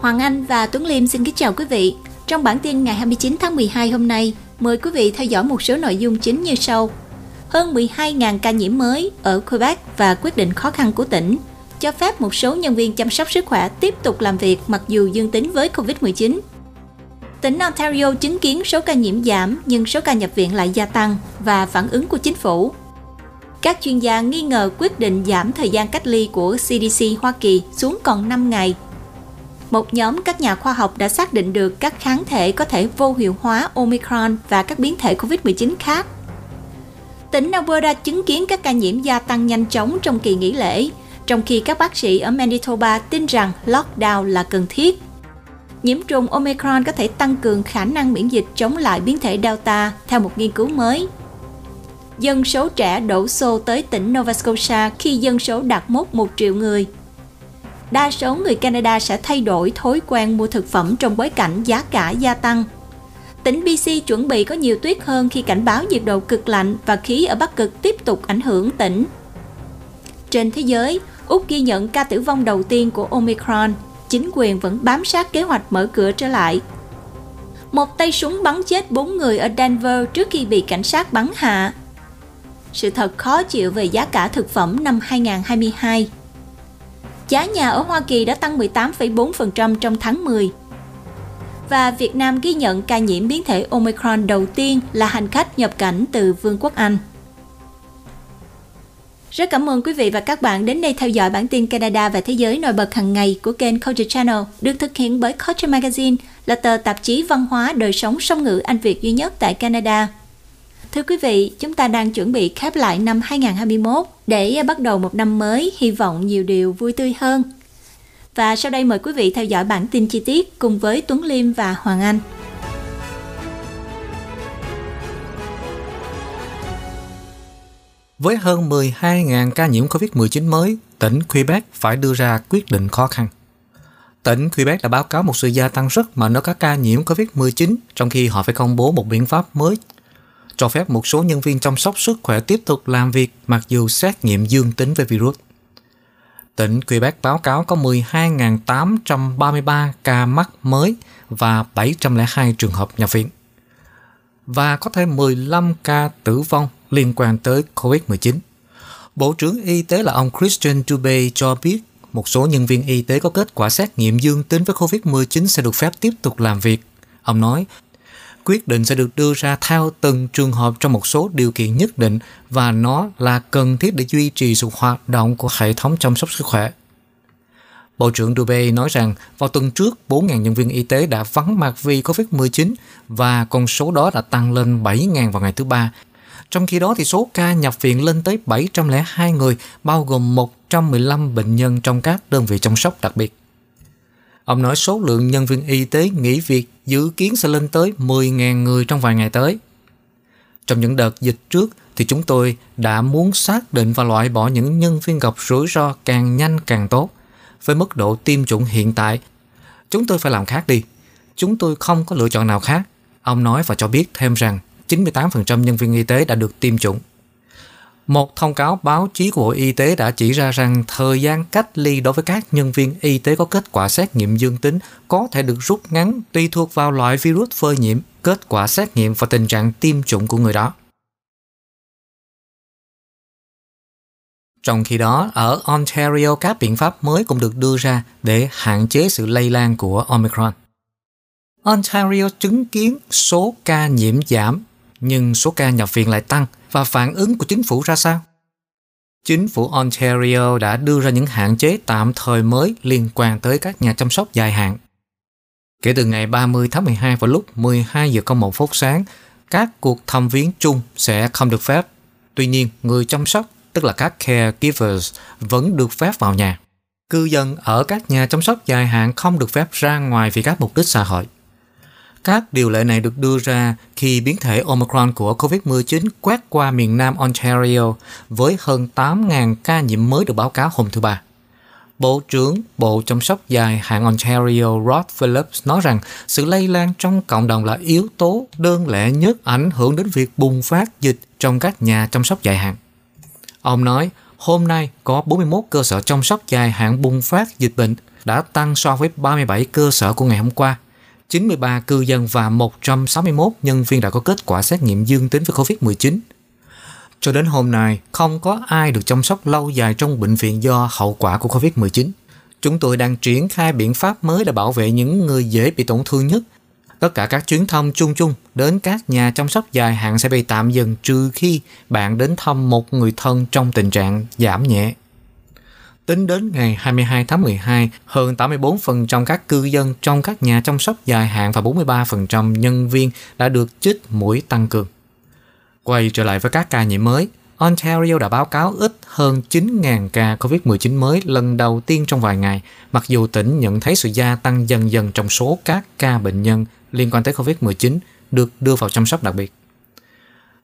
Hoàng Anh và Tuấn Liêm xin kính chào quý vị. Trong bản tin ngày 29 tháng 12 hôm nay, mời quý vị theo dõi một số nội dung chính như sau. Hơn 12.000 ca nhiễm mới ở Quebec và quyết định khó khăn của tỉnh cho phép một số nhân viên chăm sóc sức khỏe tiếp tục làm việc mặc dù dương tính với COVID-19. Tỉnh Ontario chứng kiến số ca nhiễm giảm nhưng số ca nhập viện lại gia tăng và phản ứng của chính phủ. Các chuyên gia nghi ngờ quyết định giảm thời gian cách ly của CDC Hoa Kỳ xuống còn 5 ngày. Một nhóm các nhà khoa học đã xác định được các kháng thể có thể vô hiệu hóa Omicron và các biến thể COVID-19 khác. Tỉnh Alberta chứng kiến các ca nhiễm gia tăng nhanh chóng trong kỳ nghỉ lễ, trong khi các bác sĩ ở Manitoba tin rằng lockdown là cần thiết. Nhiễm trùng Omicron có thể tăng cường khả năng miễn dịch chống lại biến thể Delta theo một nghiên cứu mới. Dân số trẻ đổ xô tới tỉnh Nova Scotia khi dân số đạt mốc 1 triệu người. Đa số người Canada sẽ thay đổi thói quen mua thực phẩm trong bối cảnh giá cả gia tăng. Tỉnh BC chuẩn bị có nhiều tuyết hơn khi cảnh báo nhiệt độ cực lạnh và khí ở Bắc Cực tiếp tục ảnh hưởng tỉnh. Trên thế giới, Úc ghi nhận ca tử vong đầu tiên của Omicron, chính quyền vẫn bám sát kế hoạch mở cửa trở lại. Một tay súng bắn chết 4 người ở Denver trước khi bị cảnh sát bắn hạ. Sự thật khó chịu về giá cả thực phẩm năm 2022. Giá nhà ở Hoa Kỳ đã tăng 18,4% trong tháng 10. Và Việt Nam ghi nhận ca nhiễm biến thể Omicron đầu tiên là hành khách nhập cảnh từ Vương quốc Anh. Rất cảm ơn quý vị và các bạn đến đây theo dõi bản tin Canada và Thế giới nổi bật hàng ngày của kênh Culture Channel được thực hiện bởi Culture Magazine là tờ tạp chí văn hóa đời sống song ngữ Anh Việt duy nhất tại Canada. Thưa quý vị, chúng ta đang chuẩn bị khép lại năm 2021 để bắt đầu một năm mới hy vọng nhiều điều vui tươi hơn. Và sau đây mời quý vị theo dõi bản tin chi tiết cùng với Tuấn Liêm và Hoàng Anh. Với hơn 12.000 ca nhiễm COVID-19 mới, tỉnh Quebec phải đưa ra quyết định khó khăn. Tỉnh Quebec đã báo cáo một sự gia tăng rất mạnh ở các ca nhiễm COVID-19 trong khi họ phải công bố một biện pháp mới cho phép một số nhân viên chăm sóc sức khỏe tiếp tục làm việc mặc dù xét nghiệm dương tính với virus. Tỉnh Quebec báo cáo có 12.833 ca mắc mới và 702 trường hợp nhập viện. Và có thêm 15 ca tử vong liên quan tới COVID-19. Bộ trưởng Y tế là ông Christian Dubé cho biết một số nhân viên y tế có kết quả xét nghiệm dương tính với COVID-19 sẽ được phép tiếp tục làm việc. Ông nói, quyết định sẽ được đưa ra theo từng trường hợp trong một số điều kiện nhất định và nó là cần thiết để duy trì sự hoạt động của hệ thống chăm sóc sức khỏe. Bộ trưởng Dubey nói rằng vào tuần trước, 4.000 nhân viên y tế đã vắng mặt vì COVID-19 và con số đó đã tăng lên 7.000 vào ngày thứ ba. Trong khi đó, thì số ca nhập viện lên tới 702 người, bao gồm 115 bệnh nhân trong các đơn vị chăm sóc đặc biệt. Ông nói số lượng nhân viên y tế nghỉ việc dự kiến sẽ lên tới 10.000 người trong vài ngày tới. Trong những đợt dịch trước thì chúng tôi đã muốn xác định và loại bỏ những nhân viên gặp rủi ro càng nhanh càng tốt. Với mức độ tiêm chủng hiện tại, chúng tôi phải làm khác đi. Chúng tôi không có lựa chọn nào khác. Ông nói và cho biết thêm rằng 98% nhân viên y tế đã được tiêm chủng. Một thông cáo báo chí của Bộ Y tế đã chỉ ra rằng thời gian cách ly đối với các nhân viên y tế có kết quả xét nghiệm dương tính có thể được rút ngắn tùy thuộc vào loại virus phơi nhiễm, kết quả xét nghiệm và tình trạng tiêm chủng của người đó. Trong khi đó, ở Ontario các biện pháp mới cũng được đưa ra để hạn chế sự lây lan của Omicron. Ontario chứng kiến số ca nhiễm giảm, nhưng số ca nhập viện lại tăng – và phản ứng của chính phủ ra sao? Chính phủ Ontario đã đưa ra những hạn chế tạm thời mới liên quan tới các nhà chăm sóc dài hạn. Kể từ ngày 30 tháng 12 vào lúc 12 giờ 01 phút sáng, các cuộc thăm viếng chung sẽ không được phép. Tuy nhiên, người chăm sóc, tức là các caregivers, vẫn được phép vào nhà. Cư dân ở các nhà chăm sóc dài hạn không được phép ra ngoài vì các mục đích xã hội. Các điều lệ này được đưa ra khi biến thể Omicron của COVID-19 quét qua miền Nam Ontario với hơn 8.000 ca nhiễm mới được báo cáo hôm thứ Ba. Bộ trưởng Bộ chăm sóc dài hạn Ontario Rod Phillips nói rằng sự lây lan trong cộng đồng là yếu tố đơn lẻ nhất ảnh hưởng đến việc bùng phát dịch trong các nhà chăm sóc dài hạn. Ông nói, hôm nay có 41 cơ sở chăm sóc dài hạn bùng phát dịch bệnh đã tăng so với 37 cơ sở của ngày hôm qua. 93 cư dân và 161 nhân viên đã có kết quả xét nghiệm dương tính với COVID-19. Cho đến hôm nay, không có ai được chăm sóc lâu dài trong bệnh viện do hậu quả của COVID-19. Chúng tôi đang triển khai biện pháp mới để bảo vệ những người dễ bị tổn thương nhất. Tất cả các chuyến thăm chung chung đến các nhà chăm sóc dài hạn sẽ bị tạm dừng trừ khi bạn đến thăm một người thân trong tình trạng giảm nhẹ. Tính đến ngày 22 tháng 12, hơn 84% các cư dân trong các nhà chăm sóc dài hạn và 43% nhân viên đã được chích mũi tăng cường. Quay trở lại với các ca nhiễm mới, Ontario đã báo cáo ít hơn 9.000 ca COVID-19 mới lần đầu tiên trong vài ngày, mặc dù tỉnh nhận thấy sự gia tăng dần dần trong số các ca bệnh nhân liên quan tới COVID-19 được đưa vào chăm sóc đặc biệt.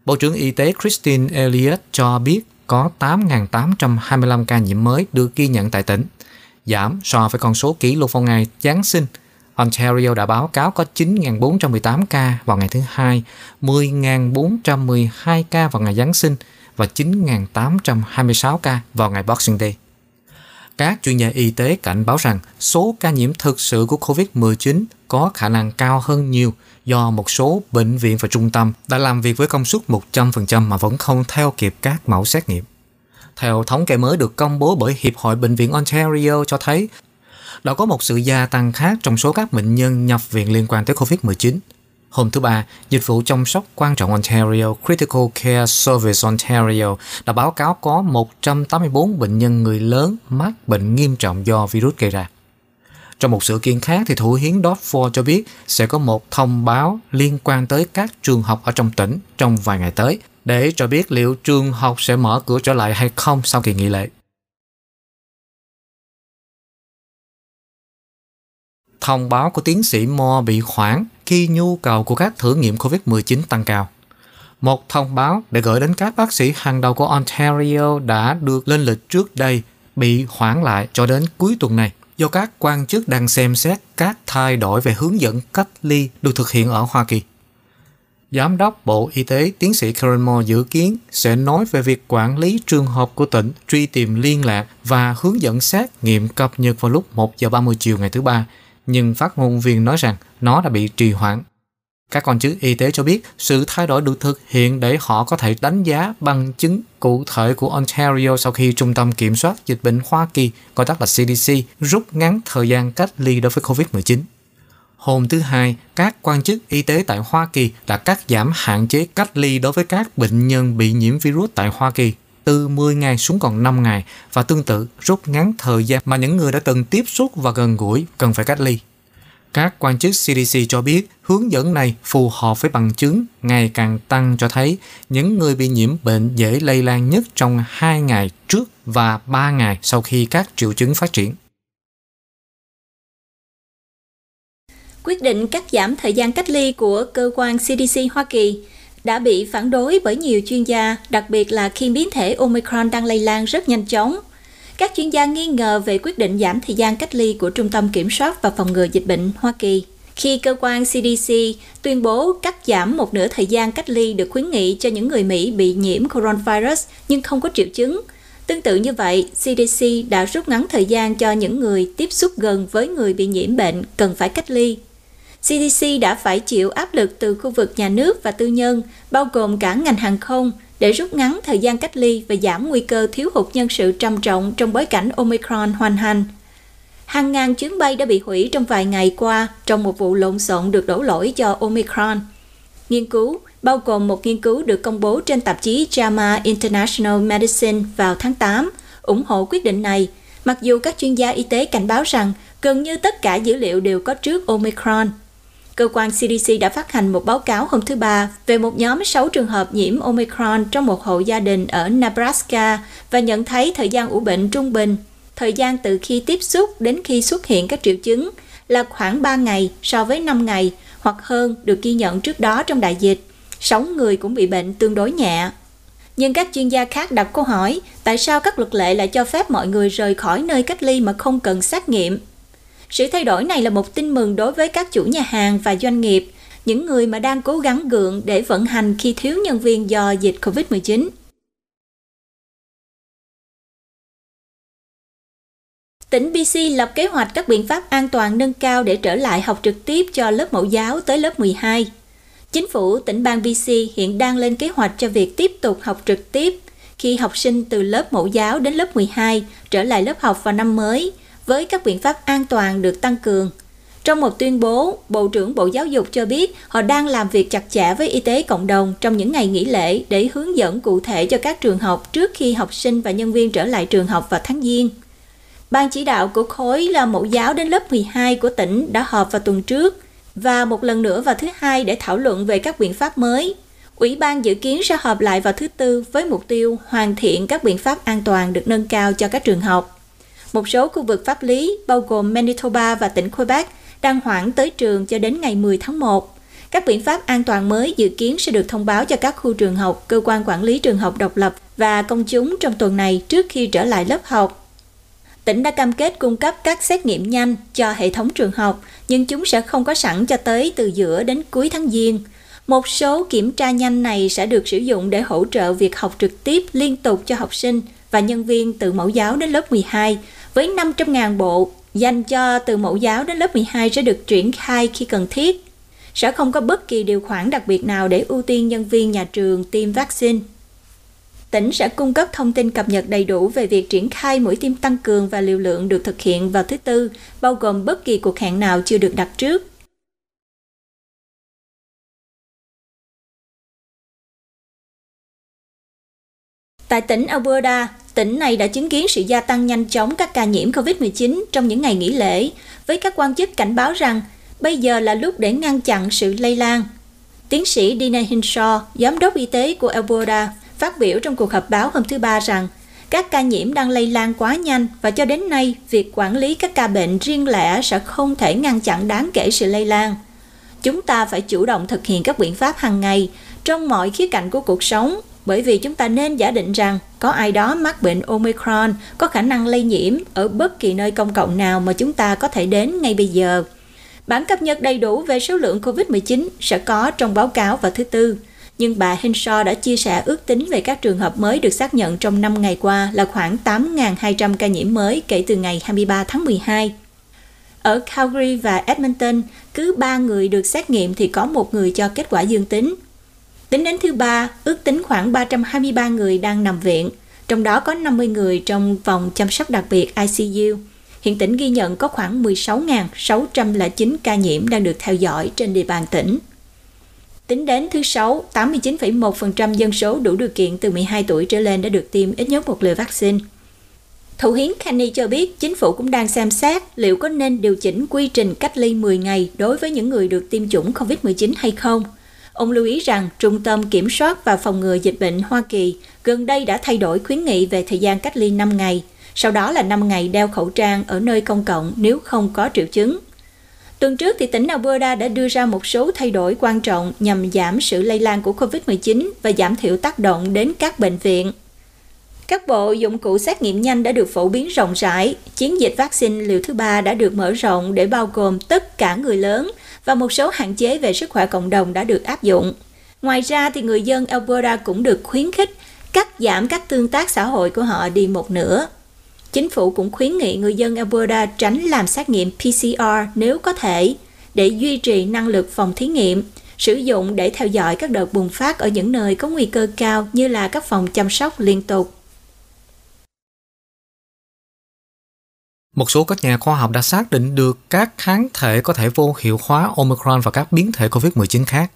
Bộ trưởng Y tế Christine Elliott cho biết có 8.825 ca nhiễm mới được ghi nhận tại tỉnh, giảm so với con số kỷ lục vào ngày Giáng sinh. Ontario đã báo cáo có 9.418 ca vào ngày thứ Hai, 10.412 ca vào ngày Giáng sinh và 9.826 ca vào ngày Boxing Day. Các chuyên gia y tế cảnh báo rằng số ca nhiễm thực sự của COVID-19 có khả năng cao hơn nhiều do một số bệnh viện và trung tâm đã làm việc với công suất 100% mà vẫn không theo kịp các mẫu xét nghiệm. Theo thống kê mới được công bố bởi Hiệp hội Bệnh viện Ontario cho thấy, đã có một sự gia tăng khác trong số các bệnh nhân nhập viện liên quan tới COVID-19. Hôm thứ Ba, Dịch vụ chăm sóc quan trọng Ontario Critical Care Service Ontario đã báo cáo có 184 bệnh nhân người lớn mắc bệnh nghiêm trọng do virus gây ra. Trong một sự kiện khác, thì Thủ hiến Ford cho biết sẽ có một thông báo liên quan tới các trường học ở trong tỉnh trong vài ngày tới để cho biết liệu trường học sẽ mở cửa trở lại hay không sau kỳ nghỉ lễ. Thông báo của tiến sĩ Moore bị hoãn khi nhu cầu của các thử nghiệm COVID-19 tăng cao. Một thông báo để gửi đến các bác sĩ hàng đầu của Ontario đã được lên lịch trước đây bị hoãn lại cho đến cuối tuần này do các quan chức đang xem xét các thay đổi về hướng dẫn cách ly được thực hiện ở Hoa Kỳ. Giám đốc Bộ Y tế tiến sĩ Karen Moore dự kiến sẽ nói về việc quản lý trường hợp của tỉnh, truy tìm liên lạc và hướng dẫn xét nghiệm cập nhật vào lúc 1 giờ 30 chiều ngày thứ ba, nhưng phát ngôn viên nói rằng nó đã bị trì hoãn. Các quan chức y tế cho biết sự thay đổi được thực hiện để họ có thể đánh giá bằng chứng cụ thể của Ontario sau khi Trung tâm Kiểm soát Dịch bệnh Hoa Kỳ, gọi tắt là CDC, rút ngắn thời gian cách ly đối với COVID-19. Hôm thứ Hai, các quan chức y tế tại Hoa Kỳ đã cắt giảm hạn chế cách ly đối với các bệnh nhân bị nhiễm virus tại Hoa Kỳ từ 10 ngày xuống còn 5 ngày và tương tự, rút ngắn thời gian mà những người đã từng tiếp xúc và gần gũi cần phải cách ly. Các quan chức CDC cho biết, hướng dẫn này phù hợp với bằng chứng ngày càng tăng cho thấy những người bị nhiễm bệnh dễ lây lan nhất trong 2 ngày trước và 3 ngày sau khi các triệu chứng phát triển. Quyết định cắt giảm thời gian cách ly của cơ quan CDC Hoa Kỳ đã bị phản đối bởi nhiều chuyên gia, đặc biệt là khi biến thể Omicron đang lây lan rất nhanh chóng. Các chuyên gia nghi ngờ về quyết định giảm thời gian cách ly của Trung tâm Kiểm soát và Phòng ngừa Dịch bệnh Hoa Kỳ. Khi cơ quan CDC tuyên bố cắt giảm một nửa thời gian cách ly được khuyến nghị cho những người Mỹ bị nhiễm coronavirus nhưng không có triệu chứng. Tương tự như vậy, CDC đã rút ngắn thời gian cho những người tiếp xúc gần với người bị nhiễm bệnh cần phải cách ly CDC đã phải chịu áp lực từ khu vực nhà nước và tư nhân, bao gồm cả ngành hàng không, để rút ngắn thời gian cách ly và giảm nguy cơ thiếu hụt nhân sự trầm trọng trong bối cảnh Omicron hoành hành. Hàng ngàn chuyến bay đã bị hủy trong vài ngày qua trong một vụ lộn xộn được đổ lỗi cho Omicron. Nghiên cứu, bao gồm một nghiên cứu được công bố trên tạp chí JAMA International Medicine vào tháng 8, ủng hộ quyết định này, mặc dù các chuyên gia y tế cảnh báo rằng gần như tất cả dữ liệu đều có trước Omicron cơ quan CDC đã phát hành một báo cáo hôm thứ Ba về một nhóm 6 trường hợp nhiễm Omicron trong một hộ gia đình ở Nebraska và nhận thấy thời gian ủ bệnh trung bình, thời gian từ khi tiếp xúc đến khi xuất hiện các triệu chứng là khoảng 3 ngày so với 5 ngày hoặc hơn được ghi nhận trước đó trong đại dịch. 6 người cũng bị bệnh tương đối nhẹ. Nhưng các chuyên gia khác đặt câu hỏi tại sao các luật lệ lại cho phép mọi người rời khỏi nơi cách ly mà không cần xét nghiệm sự thay đổi này là một tin mừng đối với các chủ nhà hàng và doanh nghiệp, những người mà đang cố gắng gượng để vận hành khi thiếu nhân viên do dịch COVID-19. Tỉnh BC lập kế hoạch các biện pháp an toàn nâng cao để trở lại học trực tiếp cho lớp mẫu giáo tới lớp 12. Chính phủ tỉnh bang BC hiện đang lên kế hoạch cho việc tiếp tục học trực tiếp khi học sinh từ lớp mẫu giáo đến lớp 12 trở lại lớp học vào năm mới với các biện pháp an toàn được tăng cường. Trong một tuyên bố, Bộ trưởng Bộ Giáo dục cho biết họ đang làm việc chặt chẽ với y tế cộng đồng trong những ngày nghỉ lễ để hướng dẫn cụ thể cho các trường học trước khi học sinh và nhân viên trở lại trường học vào tháng Giêng. Ban chỉ đạo của khối là mẫu giáo đến lớp 12 của tỉnh đã họp vào tuần trước và một lần nữa vào thứ hai để thảo luận về các biện pháp mới. Ủy ban dự kiến sẽ họp lại vào thứ tư với mục tiêu hoàn thiện các biện pháp an toàn được nâng cao cho các trường học. Một số khu vực pháp lý, bao gồm Manitoba và tỉnh Quebec, đang hoãn tới trường cho đến ngày 10 tháng 1. Các biện pháp an toàn mới dự kiến sẽ được thông báo cho các khu trường học, cơ quan quản lý trường học độc lập và công chúng trong tuần này trước khi trở lại lớp học tỉnh đã cam kết cung cấp các xét nghiệm nhanh cho hệ thống trường học, nhưng chúng sẽ không có sẵn cho tới từ giữa đến cuối tháng Giêng. Một số kiểm tra nhanh này sẽ được sử dụng để hỗ trợ việc học trực tiếp liên tục cho học sinh và nhân viên từ mẫu giáo đến lớp 12, với 500.000 bộ dành cho từ mẫu giáo đến lớp 12 sẽ được triển khai khi cần thiết. Sẽ không có bất kỳ điều khoản đặc biệt nào để ưu tiên nhân viên nhà trường tiêm vaccine tỉnh sẽ cung cấp thông tin cập nhật đầy đủ về việc triển khai mũi tiêm tăng cường và liều lượng được thực hiện vào thứ Tư, bao gồm bất kỳ cuộc hẹn nào chưa được đặt trước. Tại tỉnh Alberta, tỉnh này đã chứng kiến sự gia tăng nhanh chóng các ca nhiễm COVID-19 trong những ngày nghỉ lễ, với các quan chức cảnh báo rằng bây giờ là lúc để ngăn chặn sự lây lan. Tiến sĩ Dina Hinshaw, giám đốc y tế của Alberta, phát biểu trong cuộc họp báo hôm thứ Ba rằng các ca nhiễm đang lây lan quá nhanh và cho đến nay, việc quản lý các ca bệnh riêng lẻ sẽ không thể ngăn chặn đáng kể sự lây lan. Chúng ta phải chủ động thực hiện các biện pháp hàng ngày trong mọi khía cạnh của cuộc sống bởi vì chúng ta nên giả định rằng có ai đó mắc bệnh Omicron có khả năng lây nhiễm ở bất kỳ nơi công cộng nào mà chúng ta có thể đến ngay bây giờ. Bản cập nhật đầy đủ về số lượng COVID-19 sẽ có trong báo cáo vào thứ Tư nhưng bà Henshaw đã chia sẻ ước tính về các trường hợp mới được xác nhận trong 5 ngày qua là khoảng 8.200 ca nhiễm mới kể từ ngày 23 tháng 12. Ở Calgary và Edmonton, cứ 3 người được xét nghiệm thì có một người cho kết quả dương tính. Tính đến thứ ba, ước tính khoảng 323 người đang nằm viện, trong đó có 50 người trong vòng chăm sóc đặc biệt ICU. Hiện tỉnh ghi nhận có khoảng 16.609 ca nhiễm đang được theo dõi trên địa bàn tỉnh. Tính đến thứ Sáu, 89,1% dân số đủ điều kiện từ 12 tuổi trở lên đã được tiêm ít nhất một liều vaccine. Thủ hiến Kenny cho biết chính phủ cũng đang xem xét liệu có nên điều chỉnh quy trình cách ly 10 ngày đối với những người được tiêm chủng COVID-19 hay không. Ông lưu ý rằng Trung tâm Kiểm soát và Phòng ngừa Dịch bệnh Hoa Kỳ gần đây đã thay đổi khuyến nghị về thời gian cách ly 5 ngày, sau đó là 5 ngày đeo khẩu trang ở nơi công cộng nếu không có triệu chứng. Tuần trước thì tỉnh Alberta đã đưa ra một số thay đổi quan trọng nhằm giảm sự lây lan của COVID-19 và giảm thiểu tác động đến các bệnh viện. Các bộ dụng cụ xét nghiệm nhanh đã được phổ biến rộng rãi. Chiến dịch vaccine liều thứ ba đã được mở rộng để bao gồm tất cả người lớn và một số hạn chế về sức khỏe cộng đồng đã được áp dụng. Ngoài ra thì người dân Alberta cũng được khuyến khích cắt giảm các tương tác xã hội của họ đi một nửa. Chính phủ cũng khuyến nghị người dân Alberta tránh làm xét nghiệm PCR nếu có thể để duy trì năng lực phòng thí nghiệm, sử dụng để theo dõi các đợt bùng phát ở những nơi có nguy cơ cao như là các phòng chăm sóc liên tục. Một số các nhà khoa học đã xác định được các kháng thể có thể vô hiệu hóa Omicron và các biến thể COVID-19 khác.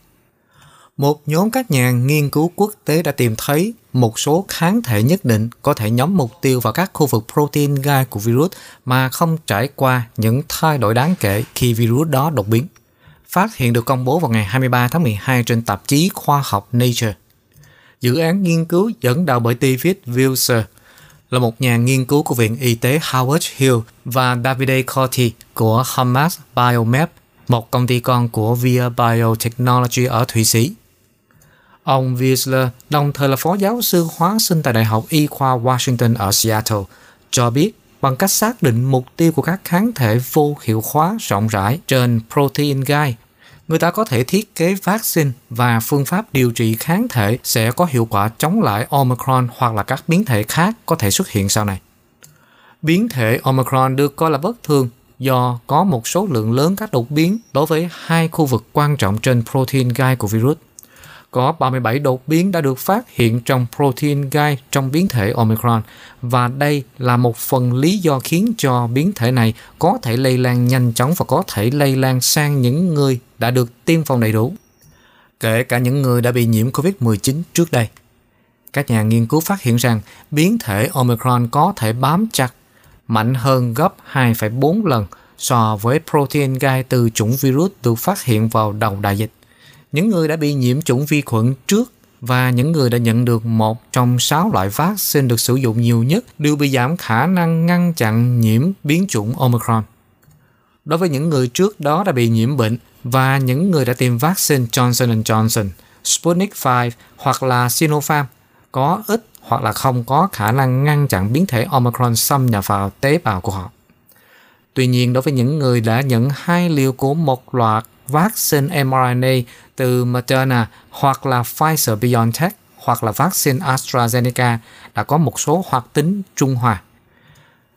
Một nhóm các nhà nghiên cứu quốc tế đã tìm thấy một số kháng thể nhất định có thể nhắm mục tiêu vào các khu vực protein gai của virus mà không trải qua những thay đổi đáng kể khi virus đó đột biến. Phát hiện được công bố vào ngày 23 tháng 12 trên tạp chí khoa học Nature. Dự án nghiên cứu dẫn đầu bởi David Wilson là một nhà nghiên cứu của Viện Y tế Howard Hill và Davide Corti của Hamas Biomap, một công ty con của Via Biotechnology ở Thụy Sĩ. Ông Wiesler, đồng thời là phó giáo sư hóa sinh tại Đại học Y khoa Washington ở Seattle, cho biết bằng cách xác định mục tiêu của các kháng thể vô hiệu hóa rộng rãi trên protein gai, người ta có thể thiết kế vaccine và phương pháp điều trị kháng thể sẽ có hiệu quả chống lại Omicron hoặc là các biến thể khác có thể xuất hiện sau này. Biến thể Omicron được coi là bất thường do có một số lượng lớn các đột biến đối với hai khu vực quan trọng trên protein gai của virus. Có 37 đột biến đã được phát hiện trong protein gai trong biến thể Omicron và đây là một phần lý do khiến cho biến thể này có thể lây lan nhanh chóng và có thể lây lan sang những người đã được tiêm phòng đầy đủ, kể cả những người đã bị nhiễm COVID-19 trước đây. Các nhà nghiên cứu phát hiện rằng biến thể Omicron có thể bám chặt mạnh hơn gấp 2,4 lần so với protein gai từ chủng virus được phát hiện vào đầu đại dịch. Những người đã bị nhiễm chủng vi khuẩn trước và những người đã nhận được một trong 6 loại vaccine được sử dụng nhiều nhất đều bị giảm khả năng ngăn chặn nhiễm biến chủng Omicron. Đối với những người trước đó đã bị nhiễm bệnh và những người đã tiêm vaccine Johnson Johnson, Sputnik V hoặc là Sinopharm có ít hoặc là không có khả năng ngăn chặn biến thể Omicron xâm nhập vào tế bào của họ. Tuy nhiên, đối với những người đã nhận hai liều của một loạt vaccine mRNA từ Moderna hoặc là Pfizer-BioNTech hoặc là vaccine AstraZeneca đã có một số hoạt tính trung hòa.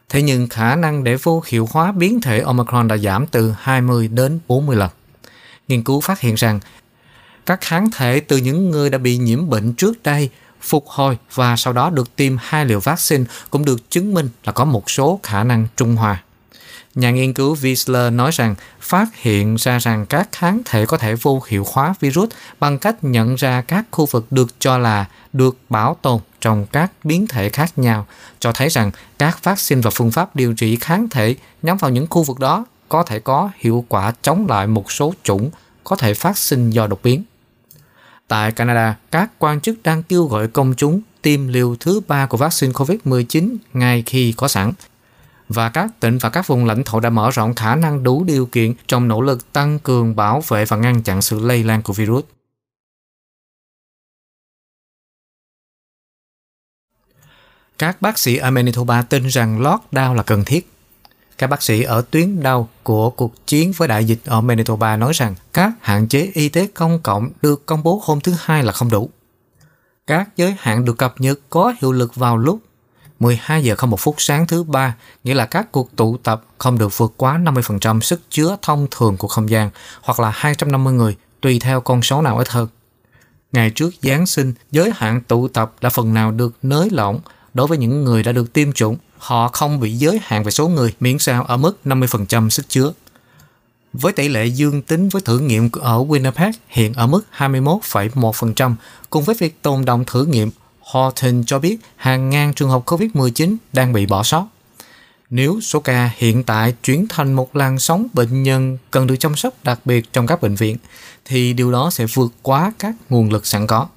Thế nhưng khả năng để vô hiệu hóa biến thể Omicron đã giảm từ 20 đến 40 lần. Nghiên cứu phát hiện rằng, các kháng thể từ những người đã bị nhiễm bệnh trước đây phục hồi và sau đó được tiêm hai liều vaccine cũng được chứng minh là có một số khả năng trung hòa. Nhà nghiên cứu Wiesler nói rằng phát hiện ra rằng các kháng thể có thể vô hiệu hóa virus bằng cách nhận ra các khu vực được cho là được bảo tồn trong các biến thể khác nhau, cho thấy rằng các vaccine và phương pháp điều trị kháng thể nhắm vào những khu vực đó có thể có hiệu quả chống lại một số chủng có thể phát sinh do đột biến. Tại Canada, các quan chức đang kêu gọi công chúng tiêm liều thứ ba của vaccine COVID-19 ngay khi có sẵn. Và các tỉnh và các vùng lãnh thổ đã mở rộng khả năng đủ điều kiện trong nỗ lực tăng cường bảo vệ và ngăn chặn sự lây lan của virus. Các bác sĩ ở Manitoba tin rằng lockdown là cần thiết các bác sĩ ở tuyến đầu của cuộc chiến với đại dịch ở Manitoba nói rằng các hạn chế y tế công cộng được công bố hôm thứ Hai là không đủ. Các giới hạn được cập nhật có hiệu lực vào lúc 12 giờ không một phút sáng thứ ba, nghĩa là các cuộc tụ tập không được vượt quá 50% sức chứa thông thường của không gian hoặc là 250 người, tùy theo con số nào ít hơn. Ngày trước Giáng sinh, giới hạn tụ tập đã phần nào được nới lỏng đối với những người đã được tiêm chủng họ không bị giới hạn về số người miễn sao ở mức 50% sức chứa. Với tỷ lệ dương tính với thử nghiệm ở Winnipeg hiện ở mức 21,1%, cùng với việc tồn động thử nghiệm, Horton cho biết hàng ngàn trường hợp COVID-19 đang bị bỏ sót. Nếu số ca hiện tại chuyển thành một làn sóng bệnh nhân cần được chăm sóc đặc biệt trong các bệnh viện, thì điều đó sẽ vượt quá các nguồn lực sẵn có.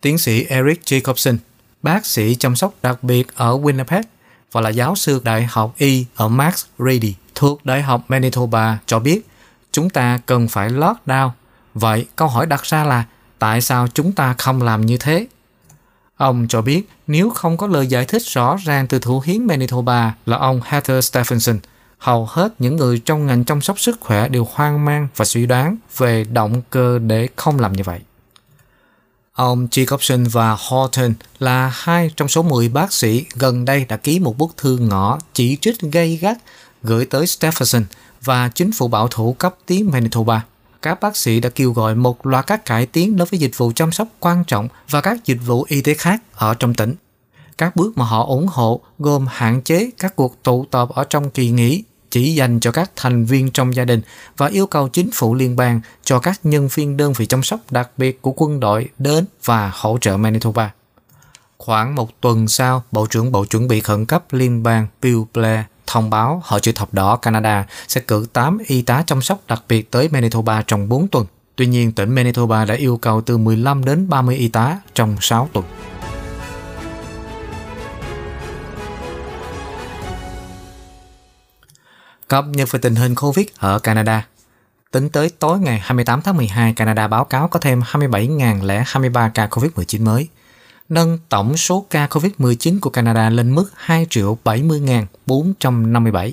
Tiến sĩ Eric Jacobson, bác sĩ chăm sóc đặc biệt ở Winnipeg, và là giáo sư Đại học Y ở Max Reedy thuộc Đại học Manitoba cho biết chúng ta cần phải lockdown. Vậy câu hỏi đặt ra là tại sao chúng ta không làm như thế? Ông cho biết nếu không có lời giải thích rõ ràng từ thủ hiến Manitoba là ông Heather Stephenson, hầu hết những người trong ngành chăm sóc sức khỏe đều hoang mang và suy đoán về động cơ để không làm như vậy. Ông Jacobson và Horton là hai trong số 10 bác sĩ gần đây đã ký một bức thư ngõ chỉ trích gây gắt gửi tới Stephenson và chính phủ bảo thủ cấp tiến Manitoba. Các bác sĩ đã kêu gọi một loạt các cải tiến đối với dịch vụ chăm sóc quan trọng và các dịch vụ y tế khác ở trong tỉnh. Các bước mà họ ủng hộ gồm hạn chế các cuộc tụ tập ở trong kỳ nghỉ chỉ dành cho các thành viên trong gia đình và yêu cầu chính phủ liên bang cho các nhân viên đơn vị chăm sóc đặc biệt của quân đội đến và hỗ trợ Manitoba. Khoảng một tuần sau, Bộ trưởng Bộ chuẩn bị khẩn cấp liên bang Bill Blair thông báo Hội chữ thập đỏ Canada sẽ cử 8 y tá chăm sóc đặc biệt tới Manitoba trong 4 tuần. Tuy nhiên, tỉnh Manitoba đã yêu cầu từ 15 đến 30 y tá trong 6 tuần. Cập nhật về tình hình Covid ở Canada. Tính tới tối ngày 28 tháng 12, Canada báo cáo có thêm 27.023 ca COVID-19 mới, nâng tổng số ca COVID-19 của Canada lên mức 2 triệu 70.457.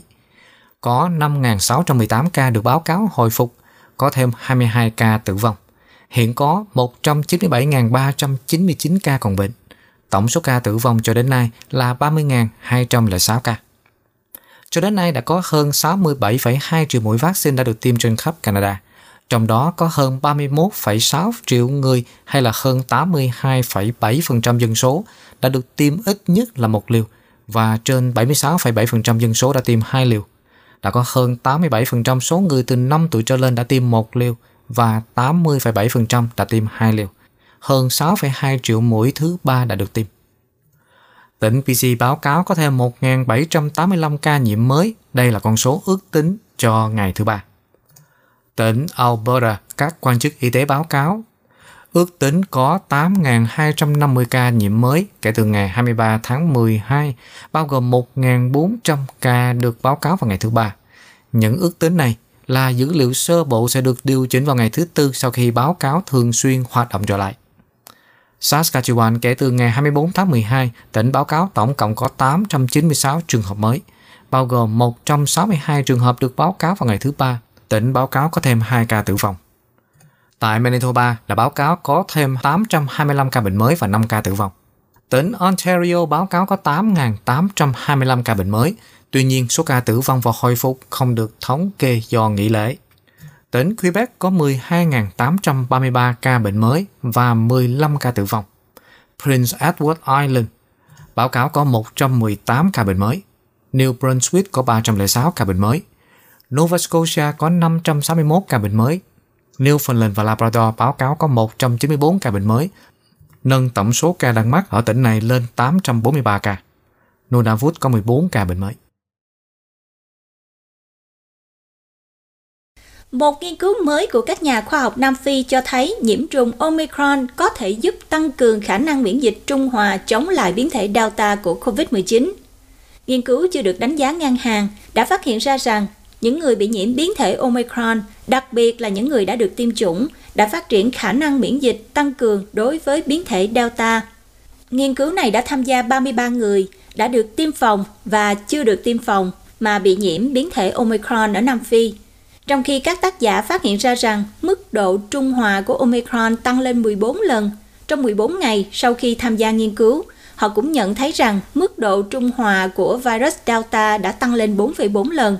Có 5.618 ca được báo cáo hồi phục, có thêm 22 ca tử vong. Hiện có 197.399 ca còn bệnh. Tổng số ca tử vong cho đến nay là 30.206 ca. Cho đến nay đã có hơn 67,2 triệu mũi vaccine đã được tiêm trên khắp Canada. Trong đó có hơn 31,6 triệu người hay là hơn 82,7% dân số đã được tiêm ít nhất là một liều và trên 76,7% dân số đã tiêm hai liều. Đã có hơn 87% số người từ 5 tuổi trở lên đã tiêm một liều và 80,7% đã tiêm hai liều. Hơn 6,2 triệu mũi thứ ba đã được tiêm. Tỉnh PC báo cáo có thêm 1.785 ca nhiễm mới. Đây là con số ước tính cho ngày thứ ba. Tỉnh Alberta, các quan chức y tế báo cáo ước tính có 8.250 ca nhiễm mới kể từ ngày 23 tháng 12, bao gồm 1.400 ca được báo cáo vào ngày thứ ba. Những ước tính này là dữ liệu sơ bộ sẽ được điều chỉnh vào ngày thứ tư sau khi báo cáo thường xuyên hoạt động trở lại. Saskatchewan kể từ ngày 24 tháng 12, tỉnh báo cáo tổng cộng có 896 trường hợp mới, bao gồm 162 trường hợp được báo cáo vào ngày thứ ba. Tỉnh báo cáo có thêm 2 ca tử vong. Tại Manitoba là báo cáo có thêm 825 ca bệnh mới và 5 ca tử vong. Tỉnh Ontario báo cáo có 8.825 ca bệnh mới, tuy nhiên số ca tử vong và hồi phục không được thống kê do nghỉ lễ. Tỉnh Quebec có 12.833 ca bệnh mới và 15 ca tử vong. Prince Edward Island báo cáo có 118 ca bệnh mới. New Brunswick có 306 ca bệnh mới. Nova Scotia có 561 ca bệnh mới. Newfoundland và Labrador báo cáo có 194 ca bệnh mới, nâng tổng số ca đang mắc ở tỉnh này lên 843 ca. Nunavut có 14 ca bệnh mới. Một nghiên cứu mới của các nhà khoa học Nam Phi cho thấy nhiễm trùng Omicron có thể giúp tăng cường khả năng miễn dịch trung hòa chống lại biến thể Delta của COVID-19. Nghiên cứu chưa được đánh giá ngang hàng đã phát hiện ra rằng những người bị nhiễm biến thể Omicron, đặc biệt là những người đã được tiêm chủng, đã phát triển khả năng miễn dịch tăng cường đối với biến thể Delta. Nghiên cứu này đã tham gia 33 người đã được tiêm phòng và chưa được tiêm phòng mà bị nhiễm biến thể Omicron ở Nam Phi. Trong khi các tác giả phát hiện ra rằng mức độ trung hòa của Omicron tăng lên 14 lần trong 14 ngày sau khi tham gia nghiên cứu, họ cũng nhận thấy rằng mức độ trung hòa của virus Delta đã tăng lên 4,4 lần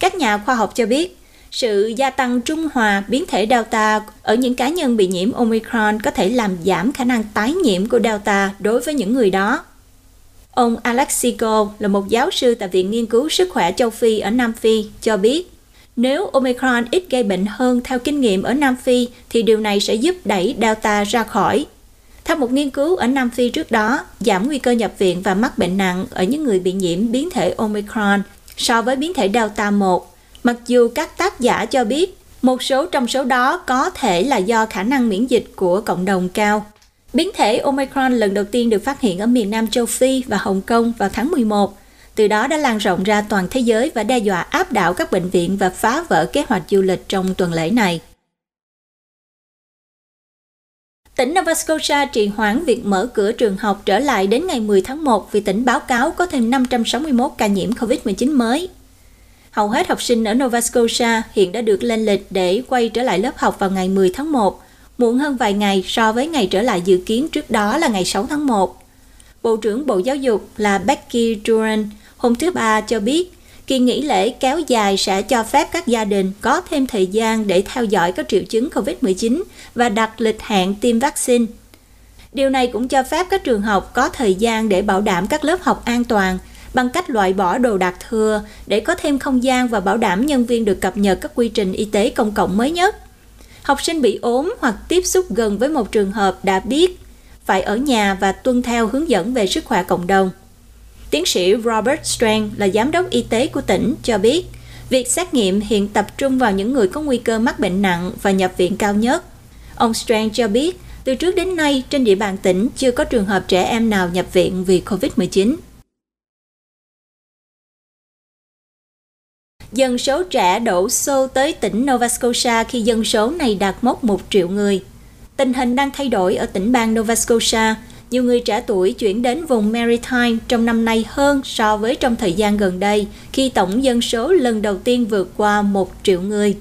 các nhà khoa học cho biết, sự gia tăng trung hòa biến thể Delta ở những cá nhân bị nhiễm Omicron có thể làm giảm khả năng tái nhiễm của Delta đối với những người đó. Ông Alexico là một giáo sư tại Viện Nghiên cứu Sức khỏe châu Phi ở Nam Phi cho biết, nếu Omicron ít gây bệnh hơn theo kinh nghiệm ở Nam Phi thì điều này sẽ giúp đẩy Delta ra khỏi. Theo một nghiên cứu ở Nam Phi trước đó, giảm nguy cơ nhập viện và mắc bệnh nặng ở những người bị nhiễm biến thể Omicron so với biến thể Delta 1, mặc dù các tác giả cho biết một số trong số đó có thể là do khả năng miễn dịch của cộng đồng cao. Biến thể Omicron lần đầu tiên được phát hiện ở miền Nam châu Phi và Hồng Kông vào tháng 11. Từ đó đã lan rộng ra toàn thế giới và đe dọa áp đảo các bệnh viện và phá vỡ kế hoạch du lịch trong tuần lễ này. Tỉnh Nova Scotia trì hoãn việc mở cửa trường học trở lại đến ngày 10 tháng 1 vì tỉnh báo cáo có thêm 561 ca nhiễm COVID-19 mới. Hầu hết học sinh ở Nova Scotia hiện đã được lên lịch để quay trở lại lớp học vào ngày 10 tháng 1, muộn hơn vài ngày so với ngày trở lại dự kiến trước đó là ngày 6 tháng 1. Bộ trưởng Bộ Giáo dục là Becky Duran hôm thứ Ba cho biết Kỳ nghỉ lễ kéo dài sẽ cho phép các gia đình có thêm thời gian để theo dõi các triệu chứng COVID-19 và đặt lịch hẹn tiêm vaccine. Điều này cũng cho phép các trường học có thời gian để bảo đảm các lớp học an toàn bằng cách loại bỏ đồ đạc thừa để có thêm không gian và bảo đảm nhân viên được cập nhật các quy trình y tế công cộng mới nhất. Học sinh bị ốm hoặc tiếp xúc gần với một trường hợp đã biết phải ở nhà và tuân theo hướng dẫn về sức khỏe cộng đồng. Tiến sĩ Robert Strang là giám đốc y tế của tỉnh cho biết, việc xét nghiệm hiện tập trung vào những người có nguy cơ mắc bệnh nặng và nhập viện cao nhất. Ông Strang cho biết, từ trước đến nay trên địa bàn tỉnh chưa có trường hợp trẻ em nào nhập viện vì COVID-19. Dân số trẻ đổ xô tới tỉnh Nova Scotia khi dân số này đạt mốc 1 triệu người. Tình hình đang thay đổi ở tỉnh bang Nova Scotia nhiều người trẻ tuổi chuyển đến vùng Maritime trong năm nay hơn so với trong thời gian gần đây khi tổng dân số lần đầu tiên vượt qua 1 triệu người.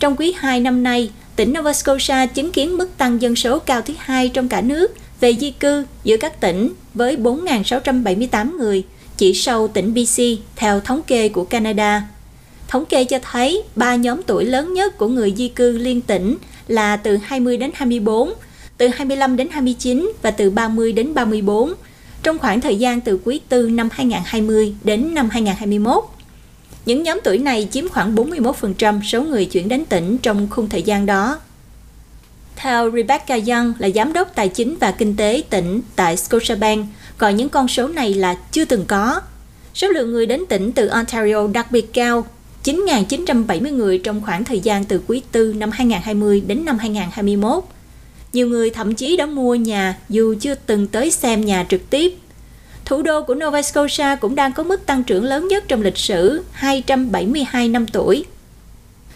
Trong quý 2 năm nay, tỉnh Nova Scotia chứng kiến mức tăng dân số cao thứ hai trong cả nước về di cư giữa các tỉnh với 4.678 người, chỉ sau tỉnh BC theo thống kê của Canada. Thống kê cho thấy ba nhóm tuổi lớn nhất của người di cư liên tỉnh là từ 20 đến 24, từ 25 đến 29 và từ 30 đến 34 trong khoảng thời gian từ quý tư năm 2020 đến năm 2021. Những nhóm tuổi này chiếm khoảng 41% số người chuyển đến tỉnh trong khung thời gian đó. Theo Rebecca Young là giám đốc tài chính và kinh tế tỉnh tại Scotiabank, gọi những con số này là chưa từng có. Số lượng người đến tỉnh từ Ontario đặc biệt cao, 9.970 người trong khoảng thời gian từ quý tư năm 2020 đến năm 2021. Nhiều người thậm chí đã mua nhà dù chưa từng tới xem nhà trực tiếp. Thủ đô của Nova Scotia cũng đang có mức tăng trưởng lớn nhất trong lịch sử 272 năm tuổi.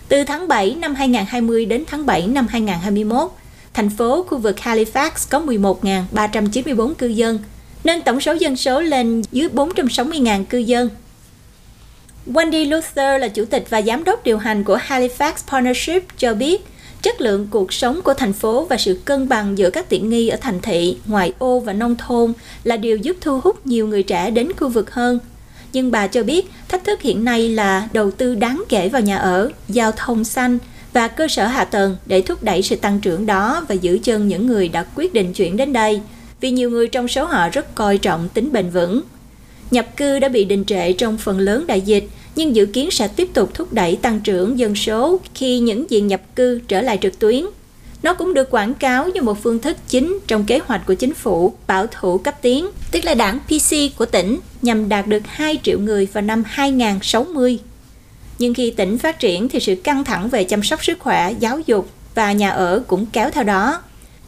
Từ tháng 7 năm 2020 đến tháng 7 năm 2021, thành phố khu vực Halifax có 11.394 cư dân, nâng tổng số dân số lên dưới 460.000 cư dân. Wendy Luther là chủ tịch và giám đốc điều hành của Halifax Partnership cho biết, chất lượng cuộc sống của thành phố và sự cân bằng giữa các tiện nghi ở thành thị, ngoại ô và nông thôn là điều giúp thu hút nhiều người trẻ đến khu vực hơn. Nhưng bà cho biết thách thức hiện nay là đầu tư đáng kể vào nhà ở, giao thông xanh và cơ sở hạ tầng để thúc đẩy sự tăng trưởng đó và giữ chân những người đã quyết định chuyển đến đây, vì nhiều người trong số họ rất coi trọng tính bền vững. Nhập cư đã bị đình trệ trong phần lớn đại dịch, nhưng dự kiến sẽ tiếp tục thúc đẩy tăng trưởng dân số khi những diện nhập cư trở lại trực tuyến. Nó cũng được quảng cáo như một phương thức chính trong kế hoạch của chính phủ bảo thủ cấp tiến, tức là đảng PC của tỉnh, nhằm đạt được 2 triệu người vào năm 2060. Nhưng khi tỉnh phát triển thì sự căng thẳng về chăm sóc sức khỏe, giáo dục và nhà ở cũng kéo theo đó.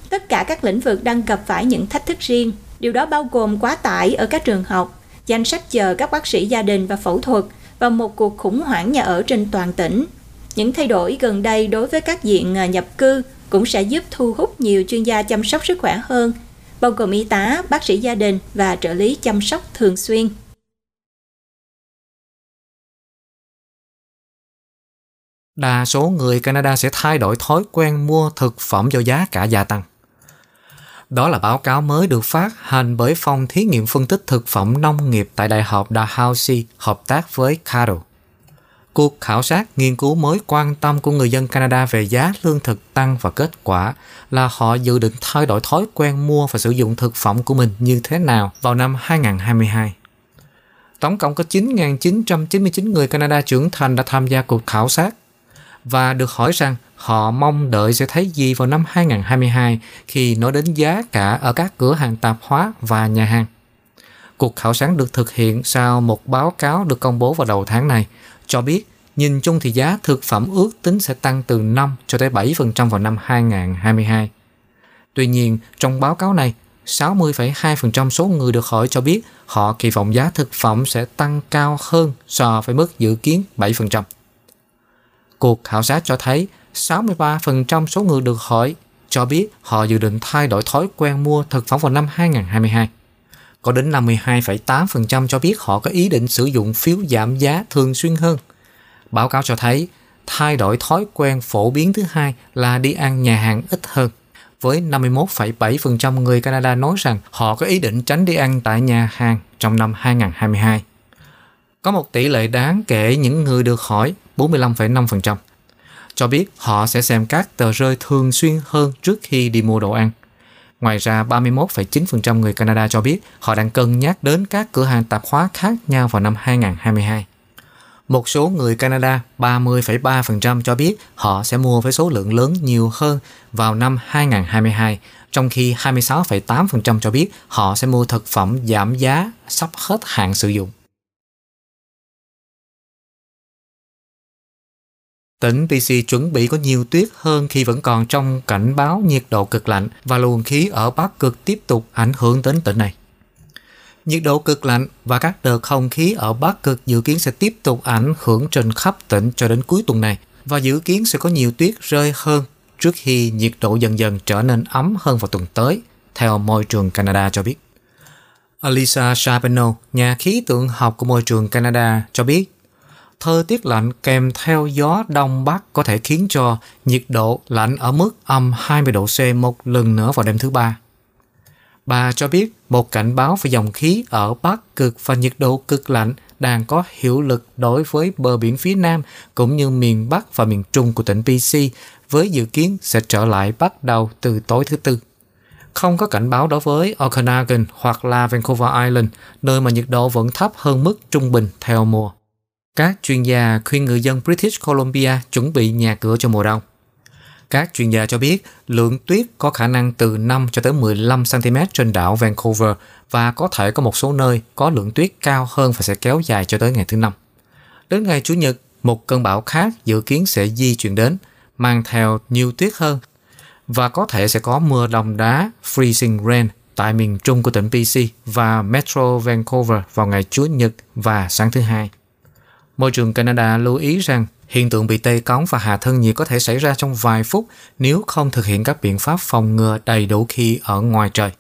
Tất cả các lĩnh vực đang gặp phải những thách thức riêng. Điều đó bao gồm quá tải ở các trường học, danh sách chờ các bác sĩ gia đình và phẫu thuật và một cuộc khủng hoảng nhà ở trên toàn tỉnh. Những thay đổi gần đây đối với các diện à, nhập cư cũng sẽ giúp thu hút nhiều chuyên gia chăm sóc sức khỏe hơn, bao gồm y tá, bác sĩ gia đình và trợ lý chăm sóc thường xuyên. Đa số người Canada sẽ thay đổi thói quen mua thực phẩm do giá cả gia tăng. Đó là báo cáo mới được phát hành bởi Phòng Thí nghiệm Phân tích Thực phẩm Nông nghiệp tại Đại học Dalhousie hợp tác với Caro. Cuộc khảo sát nghiên cứu mới quan tâm của người dân Canada về giá lương thực tăng và kết quả là họ dự định thay đổi thói quen mua và sử dụng thực phẩm của mình như thế nào vào năm 2022. Tổng cộng có 9.999 người Canada trưởng thành đã tham gia cuộc khảo sát và được hỏi rằng họ mong đợi sẽ thấy gì vào năm 2022 khi nói đến giá cả ở các cửa hàng tạp hóa và nhà hàng. Cuộc khảo sát được thực hiện sau một báo cáo được công bố vào đầu tháng này, cho biết nhìn chung thì giá thực phẩm ước tính sẽ tăng từ 5 cho tới 7% vào năm 2022. Tuy nhiên, trong báo cáo này, 60,2% số người được hỏi cho biết họ kỳ vọng giá thực phẩm sẽ tăng cao hơn so với mức dự kiến 7%. Cuộc khảo sát cho thấy 63% số người được hỏi cho biết họ dự định thay đổi thói quen mua thực phẩm vào năm 2022. Có đến 52,8% cho biết họ có ý định sử dụng phiếu giảm giá thường xuyên hơn. Báo cáo cho thấy thay đổi thói quen phổ biến thứ hai là đi ăn nhà hàng ít hơn. Với 51,7% người Canada nói rằng họ có ý định tránh đi ăn tại nhà hàng trong năm 2022. Có một tỷ lệ đáng kể những người được hỏi 45,5% cho biết họ sẽ xem các tờ rơi thường xuyên hơn trước khi đi mua đồ ăn. Ngoài ra, 31,9% người Canada cho biết họ đang cân nhắc đến các cửa hàng tạp hóa khác nhau vào năm 2022. Một số người Canada, 30,3% cho biết họ sẽ mua với số lượng lớn nhiều hơn vào năm 2022, trong khi 26,8% cho biết họ sẽ mua thực phẩm giảm giá sắp hết hạn sử dụng. Tỉnh BC chuẩn bị có nhiều tuyết hơn khi vẫn còn trong cảnh báo nhiệt độ cực lạnh và luồng khí ở Bắc cực tiếp tục ảnh hưởng đến tỉnh này. Nhiệt độ cực lạnh và các đợt không khí ở Bắc cực dự kiến sẽ tiếp tục ảnh hưởng trên khắp tỉnh cho đến cuối tuần này và dự kiến sẽ có nhiều tuyết rơi hơn trước khi nhiệt độ dần dần trở nên ấm hơn vào tuần tới, theo môi trường Canada cho biết. Alisa Charbonneau, nhà khí tượng học của môi trường Canada, cho biết thời tiết lạnh kèm theo gió đông bắc có thể khiến cho nhiệt độ lạnh ở mức âm 20 độ C một lần nữa vào đêm thứ ba. Bà cho biết một cảnh báo về dòng khí ở Bắc Cực và nhiệt độ cực lạnh đang có hiệu lực đối với bờ biển phía Nam cũng như miền Bắc và miền Trung của tỉnh BC với dự kiến sẽ trở lại bắt đầu từ tối thứ Tư. Không có cảnh báo đối với Okanagan hoặc là Vancouver Island, nơi mà nhiệt độ vẫn thấp hơn mức trung bình theo mùa. Các chuyên gia khuyên người dân British Columbia chuẩn bị nhà cửa cho mùa đông. Các chuyên gia cho biết lượng tuyết có khả năng từ 5 cho tới 15 cm trên đảo Vancouver và có thể có một số nơi có lượng tuyết cao hơn và sẽ kéo dài cho tới ngày thứ năm. Đến ngày Chủ nhật, một cơn bão khác dự kiến sẽ di chuyển đến, mang theo nhiều tuyết hơn và có thể sẽ có mưa đồng đá freezing rain tại miền trung của tỉnh BC và Metro Vancouver vào ngày Chủ nhật và sáng thứ hai. Môi trường Canada lưu ý rằng, hiện tượng bị tê cóng và hạ thân nhiệt có thể xảy ra trong vài phút nếu không thực hiện các biện pháp phòng ngừa đầy đủ khi ở ngoài trời.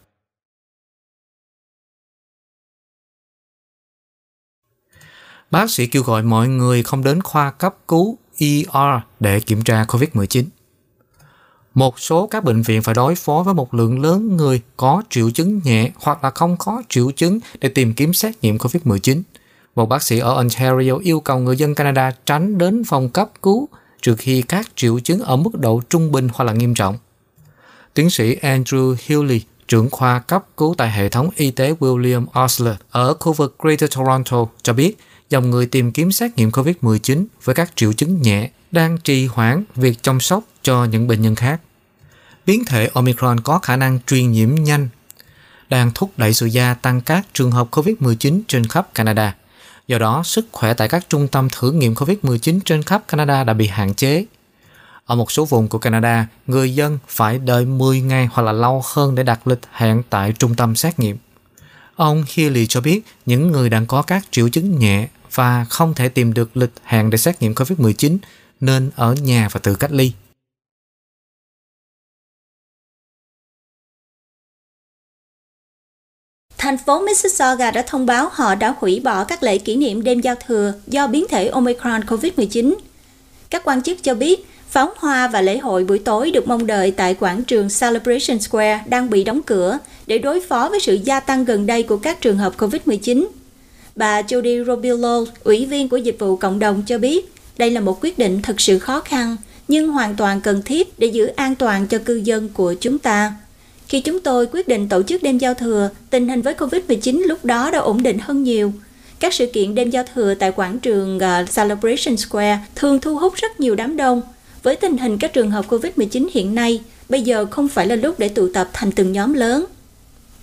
Bác sĩ kêu gọi mọi người không đến khoa cấp cứu ER để kiểm tra COVID-19. Một số các bệnh viện phải đối phó với một lượng lớn người có triệu chứng nhẹ hoặc là không có triệu chứng để tìm kiếm xét nghiệm COVID-19. Một bác sĩ ở Ontario yêu cầu người dân Canada tránh đến phòng cấp cứu trừ khi các triệu chứng ở mức độ trung bình hoặc là nghiêm trọng. Tiến sĩ Andrew Hewley, trưởng khoa cấp cứu tại hệ thống y tế William Osler ở khu vực Greater Toronto cho biết dòng người tìm kiếm xét nghiệm COVID-19 với các triệu chứng nhẹ đang trì hoãn việc chăm sóc cho những bệnh nhân khác. Biến thể Omicron có khả năng truyền nhiễm nhanh, đang thúc đẩy sự gia tăng các trường hợp COVID-19 trên khắp Canada. Do đó, sức khỏe tại các trung tâm thử nghiệm COVID-19 trên khắp Canada đã bị hạn chế. Ở một số vùng của Canada, người dân phải đợi 10 ngày hoặc là lâu hơn để đặt lịch hẹn tại trung tâm xét nghiệm. Ông Healy cho biết những người đang có các triệu chứng nhẹ và không thể tìm được lịch hẹn để xét nghiệm COVID-19 nên ở nhà và tự cách ly. Thành phố Mississauga đã thông báo họ đã hủy bỏ các lễ kỷ niệm đêm giao thừa do biến thể Omicron COVID-19. Các quan chức cho biết pháo hoa và lễ hội buổi tối được mong đợi tại quảng trường Celebration Square đang bị đóng cửa để đối phó với sự gia tăng gần đây của các trường hợp COVID-19. Bà Jody Robillo, ủy viên của dịch vụ cộng đồng cho biết đây là một quyết định thực sự khó khăn nhưng hoàn toàn cần thiết để giữ an toàn cho cư dân của chúng ta. Khi chúng tôi quyết định tổ chức đêm giao thừa, tình hình với COVID-19 lúc đó đã ổn định hơn nhiều. Các sự kiện đêm giao thừa tại quảng trường ờ, Celebration Square thường thu hút rất nhiều đám đông. Với tình hình các trường hợp COVID-19 hiện nay, bây giờ không phải là lúc để tụ tập thành từng nhóm lớn.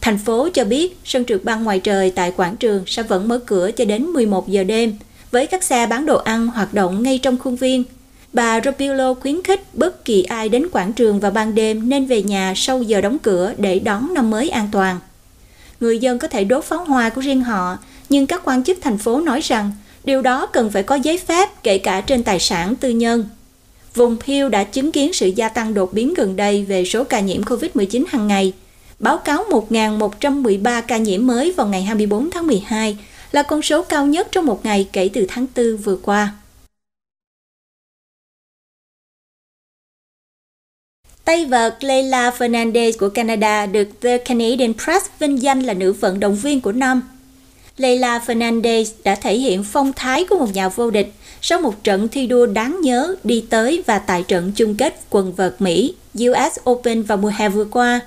Thành phố cho biết sân trượt băng ngoài trời tại quảng trường sẽ vẫn mở cửa cho đến 11 giờ đêm, với các xe bán đồ ăn hoạt động ngay trong khuôn viên Bà Robilo khuyến khích bất kỳ ai đến quảng trường vào ban đêm nên về nhà sau giờ đóng cửa để đón năm mới an toàn. Người dân có thể đốt pháo hoa của riêng họ, nhưng các quan chức thành phố nói rằng điều đó cần phải có giấy phép kể cả trên tài sản tư nhân. Vùng Peel đã chứng kiến sự gia tăng đột biến gần đây về số ca nhiễm COVID-19 hàng ngày. Báo cáo 1.113 ca nhiễm mới vào ngày 24 tháng 12 là con số cao nhất trong một ngày kể từ tháng 4 vừa qua. Tay vợt Leila Fernandez của Canada được The Canadian Press vinh danh là nữ vận động viên của năm. Leila Fernandez đã thể hiện phong thái của một nhà vô địch sau một trận thi đua đáng nhớ đi tới và tại trận chung kết quần vợt Mỹ US Open vào mùa hè vừa qua.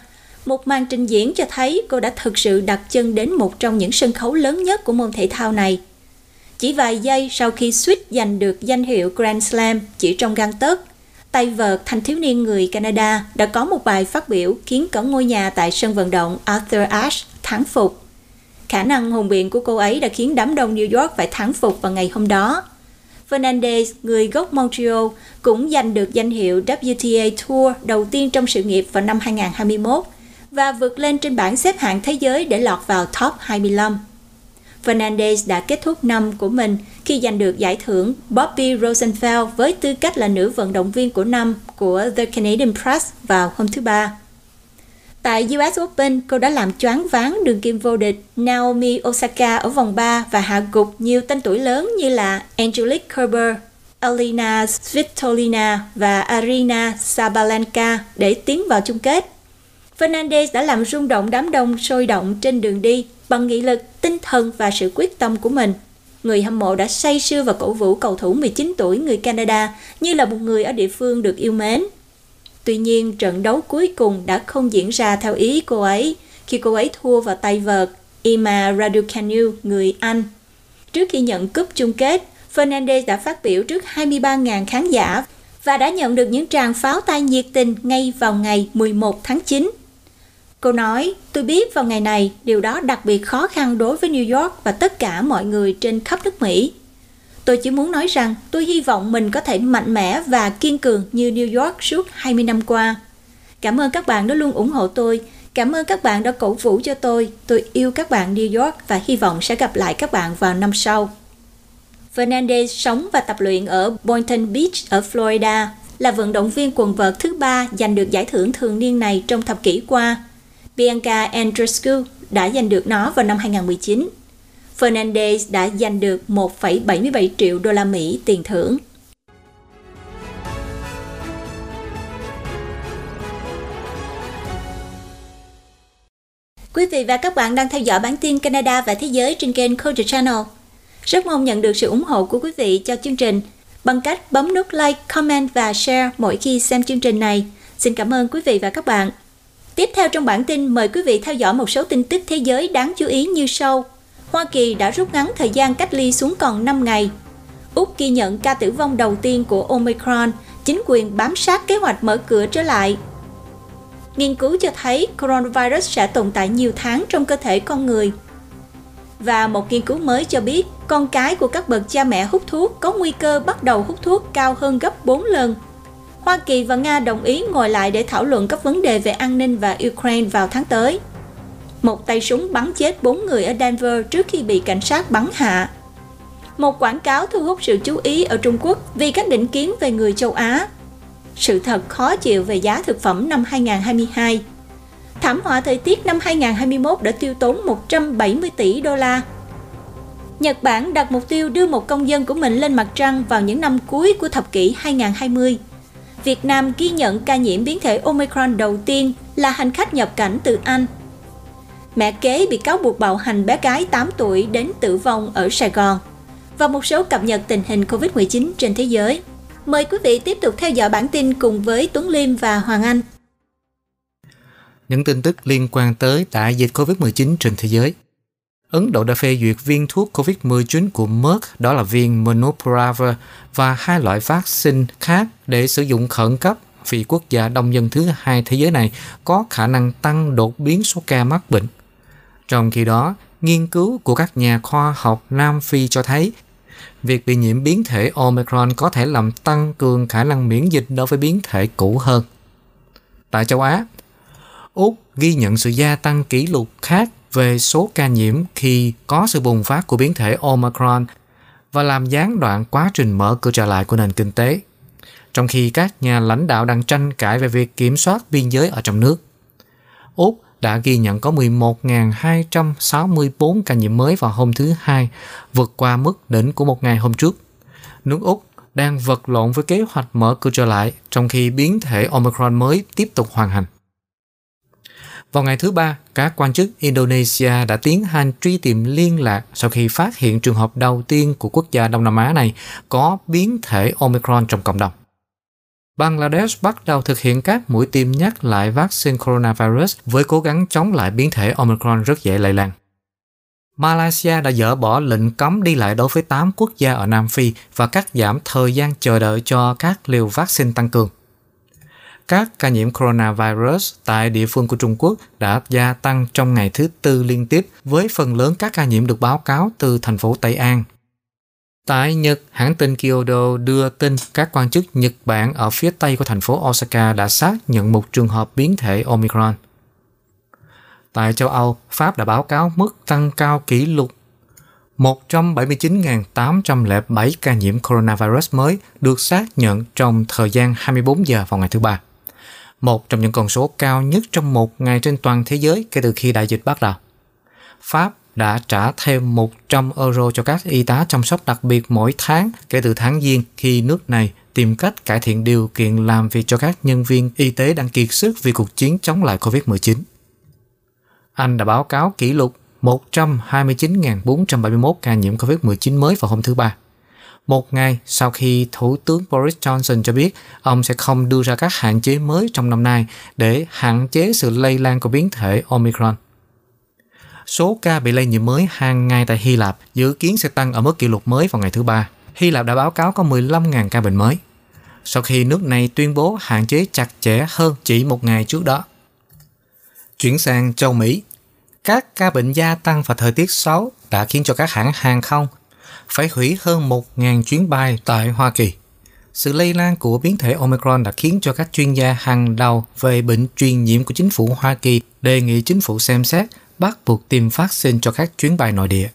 Một màn trình diễn cho thấy cô đã thực sự đặt chân đến một trong những sân khấu lớn nhất của môn thể thao này. Chỉ vài giây sau khi suýt giành được danh hiệu Grand Slam chỉ trong gang tấc, tay vợt thanh thiếu niên người Canada đã có một bài phát biểu khiến cả ngôi nhà tại sân vận động Arthur Ashe thắng phục. Khả năng hùng biện của cô ấy đã khiến đám đông New York phải thắng phục vào ngày hôm đó. Fernandez, người gốc Montreal, cũng giành được danh hiệu WTA Tour đầu tiên trong sự nghiệp vào năm 2021 và vượt lên trên bảng xếp hạng thế giới để lọt vào top 25. Fernandez đã kết thúc năm của mình khi giành được giải thưởng Bobby Rosenfeld với tư cách là nữ vận động viên của năm của The Canadian Press vào hôm thứ Ba. Tại US Open, cô đã làm choáng váng đường kim vô địch Naomi Osaka ở vòng 3 và hạ gục nhiều tên tuổi lớn như là Angelique Kerber, Alina Svitolina và Arina Sabalenka để tiến vào chung kết. Fernandez đã làm rung động đám đông sôi động trên đường đi bằng nghị lực, tinh thần và sự quyết tâm của mình. Người hâm mộ đã say sưa và cổ vũ cầu thủ 19 tuổi người Canada như là một người ở địa phương được yêu mến. Tuy nhiên, trận đấu cuối cùng đã không diễn ra theo ý cô ấy khi cô ấy thua vào tay vợt Ima Raducanu, người Anh. Trước khi nhận cúp chung kết, Fernandez đã phát biểu trước 23.000 khán giả và đã nhận được những tràng pháo tay nhiệt tình ngay vào ngày 11 tháng 9. Cô nói, tôi biết vào ngày này, điều đó đặc biệt khó khăn đối với New York và tất cả mọi người trên khắp nước Mỹ. Tôi chỉ muốn nói rằng tôi hy vọng mình có thể mạnh mẽ và kiên cường như New York suốt 20 năm qua. Cảm ơn các bạn đã luôn ủng hộ tôi. Cảm ơn các bạn đã cổ vũ cho tôi. Tôi yêu các bạn New York và hy vọng sẽ gặp lại các bạn vào năm sau. Fernandez sống và tập luyện ở Boynton Beach ở Florida, là vận động viên quần vợt thứ ba giành được giải thưởng thường niên này trong thập kỷ qua. Bianca Andreescu đã giành được nó vào năm 2019. Fernandez đã giành được 1,77 triệu đô la Mỹ tiền thưởng. Quý vị và các bạn đang theo dõi bản tin Canada và Thế giới trên kênh Culture Channel. Rất mong nhận được sự ủng hộ của quý vị cho chương trình bằng cách bấm nút like, comment và share mỗi khi xem chương trình này. Xin cảm ơn quý vị và các bạn. Tiếp theo trong bản tin, mời quý vị theo dõi một số tin tức thế giới đáng chú ý như sau. Hoa Kỳ đã rút ngắn thời gian cách ly xuống còn 5 ngày. Úc ghi nhận ca tử vong đầu tiên của Omicron, chính quyền bám sát kế hoạch mở cửa trở lại. Nghiên cứu cho thấy coronavirus sẽ tồn tại nhiều tháng trong cơ thể con người. Và một nghiên cứu mới cho biết con cái của các bậc cha mẹ hút thuốc có nguy cơ bắt đầu hút thuốc cao hơn gấp 4 lần. Hoa Kỳ và Nga đồng ý ngồi lại để thảo luận các vấn đề về an ninh và Ukraine vào tháng tới. Một tay súng bắn chết 4 người ở Denver trước khi bị cảnh sát bắn hạ. Một quảng cáo thu hút sự chú ý ở Trung Quốc vì các định kiến về người châu Á. Sự thật khó chịu về giá thực phẩm năm 2022. Thảm họa thời tiết năm 2021 đã tiêu tốn 170 tỷ đô la. Nhật Bản đặt mục tiêu đưa một công dân của mình lên mặt trăng vào những năm cuối của thập kỷ 2020. Việt Nam ghi nhận ca nhiễm biến thể Omicron đầu tiên là hành khách nhập cảnh từ Anh. Mẹ kế bị cáo buộc bạo hành bé gái 8 tuổi đến tử vong ở Sài Gòn. Và một số cập nhật tình hình COVID-19 trên thế giới. Mời quý vị tiếp tục theo dõi bản tin cùng với Tuấn Liêm và Hoàng Anh. Những tin tức liên quan tới đại dịch COVID-19 trên thế giới. Ấn Độ đã phê duyệt viên thuốc COVID-19 của Merck, đó là viên Monopiravir và hai loại vaccine khác để sử dụng khẩn cấp vì quốc gia đông dân thứ hai thế giới này có khả năng tăng đột biến số ca mắc bệnh. Trong khi đó, nghiên cứu của các nhà khoa học Nam Phi cho thấy việc bị nhiễm biến thể Omicron có thể làm tăng cường khả năng miễn dịch đối với biến thể cũ hơn. Tại châu Á, Úc ghi nhận sự gia tăng kỷ lục khác về số ca nhiễm khi có sự bùng phát của biến thể Omicron và làm gián đoạn quá trình mở cửa trở lại của nền kinh tế, trong khi các nhà lãnh đạo đang tranh cãi về việc kiểm soát biên giới ở trong nước. Úc đã ghi nhận có 11.264 ca nhiễm mới vào hôm thứ Hai, vượt qua mức đỉnh của một ngày hôm trước. Nước Úc đang vật lộn với kế hoạch mở cửa trở lại, trong khi biến thể Omicron mới tiếp tục hoàn hành. Vào ngày thứ ba, các quan chức Indonesia đã tiến hành truy tìm liên lạc sau khi phát hiện trường hợp đầu tiên của quốc gia Đông Nam Á này có biến thể Omicron trong cộng đồng. Bangladesh bắt đầu thực hiện các mũi tiêm nhắc lại vaccine coronavirus với cố gắng chống lại biến thể Omicron rất dễ lây lan. Malaysia đã dỡ bỏ lệnh cấm đi lại đối với 8 quốc gia ở Nam Phi và cắt giảm thời gian chờ đợi cho các liều vaccine tăng cường các ca nhiễm coronavirus tại địa phương của Trung Quốc đã gia tăng trong ngày thứ tư liên tiếp với phần lớn các ca nhiễm được báo cáo từ thành phố Tây An. Tại Nhật, hãng tin Kyodo đưa tin các quan chức Nhật Bản ở phía tây của thành phố Osaka đã xác nhận một trường hợp biến thể Omicron. Tại châu Âu, Pháp đã báo cáo mức tăng cao kỷ lục 179.807 ca nhiễm coronavirus mới được xác nhận trong thời gian 24 giờ vào ngày thứ Ba một trong những con số cao nhất trong một ngày trên toàn thế giới kể từ khi đại dịch bắt đầu. Pháp đã trả thêm 100 euro cho các y tá chăm sóc đặc biệt mỗi tháng kể từ tháng Giêng khi nước này tìm cách cải thiện điều kiện làm việc cho các nhân viên y tế đang kiệt sức vì cuộc chiến chống lại COVID-19. Anh đã báo cáo kỷ lục 129.471 ca nhiễm COVID-19 mới vào hôm thứ Ba. Một ngày sau khi Thủ tướng Boris Johnson cho biết ông sẽ không đưa ra các hạn chế mới trong năm nay để hạn chế sự lây lan của biến thể Omicron. Số ca bị lây nhiễm mới hàng ngày tại Hy Lạp dự kiến sẽ tăng ở mức kỷ lục mới vào ngày thứ Ba. Hy Lạp đã báo cáo có 15.000 ca bệnh mới. Sau khi nước này tuyên bố hạn chế chặt chẽ hơn chỉ một ngày trước đó. Chuyển sang châu Mỹ, các ca bệnh gia tăng và thời tiết xấu đã khiến cho các hãng hàng không phải hủy hơn 1.000 chuyến bay tại Hoa Kỳ. Sự lây lan của biến thể Omicron đã khiến cho các chuyên gia hàng đầu về bệnh truyền nhiễm của chính phủ Hoa Kỳ đề nghị chính phủ xem xét, bắt buộc tiêm vaccine cho các chuyến bay nội địa.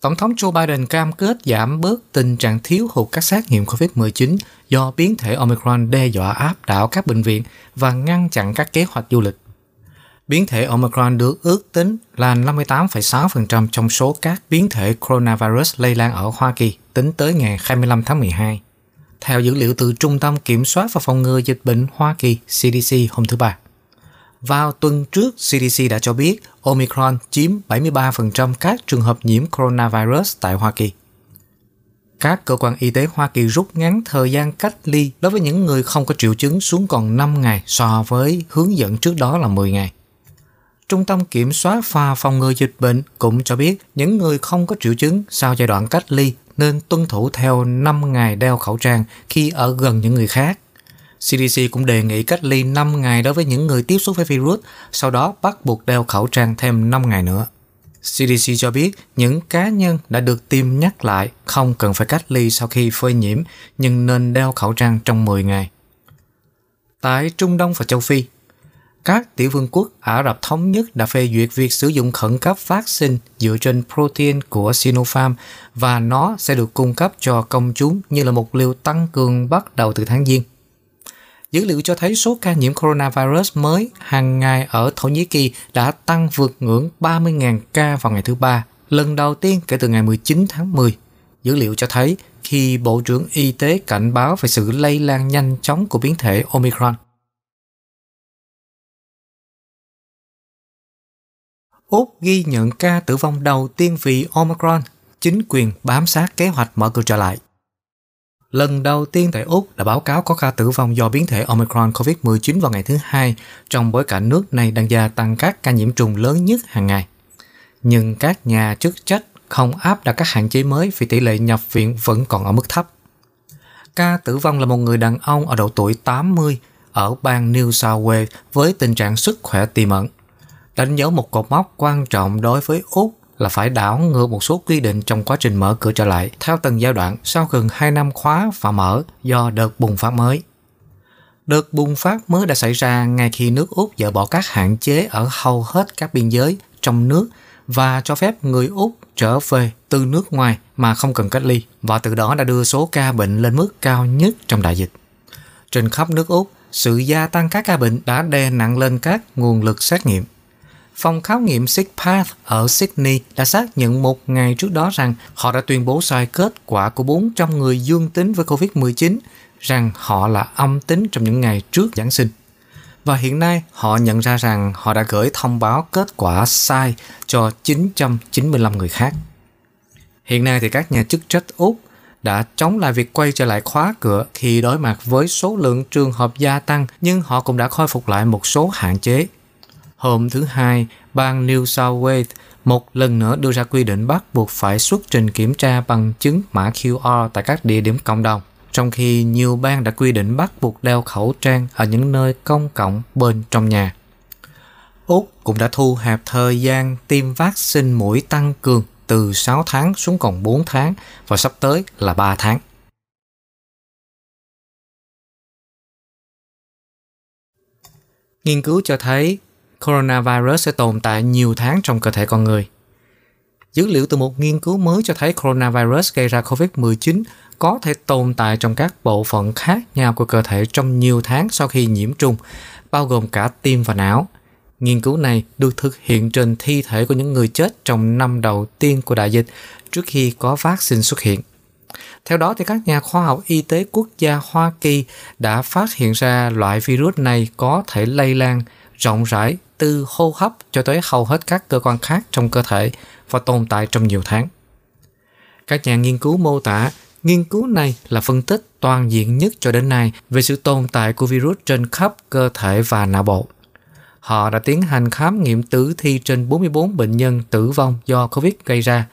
Tổng thống Joe Biden cam kết giảm bớt tình trạng thiếu hụt các xét nghiệm COVID-19 do biến thể Omicron đe dọa áp đảo các bệnh viện và ngăn chặn các kế hoạch du lịch. Biến thể Omicron được ước tính là 58,6% trong số các biến thể coronavirus lây lan ở Hoa Kỳ tính tới ngày 25 tháng 12. Theo dữ liệu từ Trung tâm Kiểm soát và Phòng ngừa Dịch bệnh Hoa Kỳ CDC hôm thứ Ba. Vào tuần trước, CDC đã cho biết Omicron chiếm 73% các trường hợp nhiễm coronavirus tại Hoa Kỳ. Các cơ quan y tế Hoa Kỳ rút ngắn thời gian cách ly đối với những người không có triệu chứng xuống còn 5 ngày so với hướng dẫn trước đó là 10 ngày. Trung tâm Kiểm soát và Phòng ngừa Dịch bệnh cũng cho biết những người không có triệu chứng sau giai đoạn cách ly nên tuân thủ theo 5 ngày đeo khẩu trang khi ở gần những người khác. CDC cũng đề nghị cách ly 5 ngày đối với những người tiếp xúc với virus, sau đó bắt buộc đeo khẩu trang thêm 5 ngày nữa. CDC cho biết những cá nhân đã được tiêm nhắc lại không cần phải cách ly sau khi phơi nhiễm nhưng nên đeo khẩu trang trong 10 ngày. Tại Trung Đông và châu Phi, các tiểu vương quốc Ả Rập Thống Nhất đã phê duyệt việc sử dụng khẩn cấp vaccine dựa trên protein của Sinopharm và nó sẽ được cung cấp cho công chúng như là một liều tăng cường bắt đầu từ tháng Giêng. Dữ liệu cho thấy số ca nhiễm coronavirus mới hàng ngày ở Thổ Nhĩ Kỳ đã tăng vượt ngưỡng 30.000 ca vào ngày thứ Ba, lần đầu tiên kể từ ngày 19 tháng 10. Dữ liệu cho thấy khi Bộ trưởng Y tế cảnh báo về sự lây lan nhanh chóng của biến thể Omicron. Úc ghi nhận ca tử vong đầu tiên vì Omicron, chính quyền bám sát kế hoạch mở cửa trở lại. Lần đầu tiên tại Úc đã báo cáo có ca tử vong do biến thể Omicron COVID-19 vào ngày thứ hai trong bối cảnh nước này đang gia tăng các ca nhiễm trùng lớn nhất hàng ngày. Nhưng các nhà chức trách không áp đặt các hạn chế mới vì tỷ lệ nhập viện vẫn còn ở mức thấp. Ca tử vong là một người đàn ông ở độ tuổi 80 ở bang New South Wales với tình trạng sức khỏe tiềm ẩn. Đánh dấu một cột mốc quan trọng đối với Úc là phải đảo ngược một số quy định trong quá trình mở cửa trở lại theo từng giai đoạn sau gần 2 năm khóa và mở do đợt bùng phát mới. Đợt bùng phát mới đã xảy ra ngay khi nước Úc dỡ bỏ các hạn chế ở hầu hết các biên giới trong nước và cho phép người Úc trở về từ nước ngoài mà không cần cách ly và từ đó đã đưa số ca bệnh lên mức cao nhất trong đại dịch. Trên khắp nước Úc, sự gia tăng các ca bệnh đã đè nặng lên các nguồn lực xét nghiệm Phòng khám nghiệm SIGPATH ở Sydney đã xác nhận một ngày trước đó rằng họ đã tuyên bố sai kết quả của 400 người dương tính với COVID-19 rằng họ là âm tính trong những ngày trước Giáng sinh. Và hiện nay, họ nhận ra rằng họ đã gửi thông báo kết quả sai cho 995 người khác. Hiện nay thì các nhà chức trách Úc đã chống lại việc quay trở lại khóa cửa khi đối mặt với số lượng trường hợp gia tăng, nhưng họ cũng đã khôi phục lại một số hạn chế Hôm thứ Hai, bang New South Wales một lần nữa đưa ra quy định bắt buộc phải xuất trình kiểm tra bằng chứng mã QR tại các địa điểm cộng đồng, trong khi nhiều bang đã quy định bắt buộc đeo khẩu trang ở những nơi công cộng bên trong nhà. Úc cũng đã thu hẹp thời gian tiêm vaccine mũi tăng cường từ 6 tháng xuống còn 4 tháng và sắp tới là 3 tháng. Nghiên cứu cho thấy coronavirus sẽ tồn tại nhiều tháng trong cơ thể con người. Dữ liệu từ một nghiên cứu mới cho thấy coronavirus gây ra COVID-19 có thể tồn tại trong các bộ phận khác nhau của cơ thể trong nhiều tháng sau khi nhiễm trùng, bao gồm cả tim và não. Nghiên cứu này được thực hiện trên thi thể của những người chết trong năm đầu tiên của đại dịch trước khi có vaccine xuất hiện. Theo đó, thì các nhà khoa học y tế quốc gia Hoa Kỳ đã phát hiện ra loại virus này có thể lây lan rộng rãi, từ hô hấp cho tới hầu hết các cơ quan khác trong cơ thể và tồn tại trong nhiều tháng. Các nhà nghiên cứu mô tả, nghiên cứu này là phân tích toàn diện nhất cho đến nay về sự tồn tại của virus trên khắp cơ thể và não bộ. Họ đã tiến hành khám nghiệm tử thi trên 44 bệnh nhân tử vong do COVID gây ra,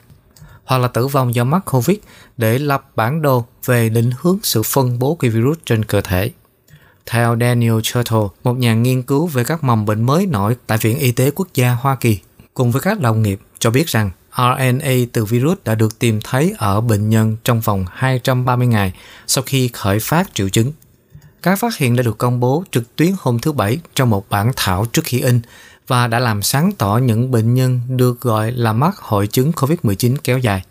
hoặc là tử vong do mắc COVID để lập bản đồ về định hướng sự phân bố của virus trên cơ thể. Theo Daniel Churchill, một nhà nghiên cứu về các mầm bệnh mới nổi tại Viện Y tế Quốc gia Hoa Kỳ, cùng với các đồng nghiệp cho biết rằng RNA từ virus đã được tìm thấy ở bệnh nhân trong vòng 230 ngày sau khi khởi phát triệu chứng. Các phát hiện đã được công bố trực tuyến hôm thứ Bảy trong một bản thảo trước khi in và đã làm sáng tỏ những bệnh nhân được gọi là mắc hội chứng COVID-19 kéo dài.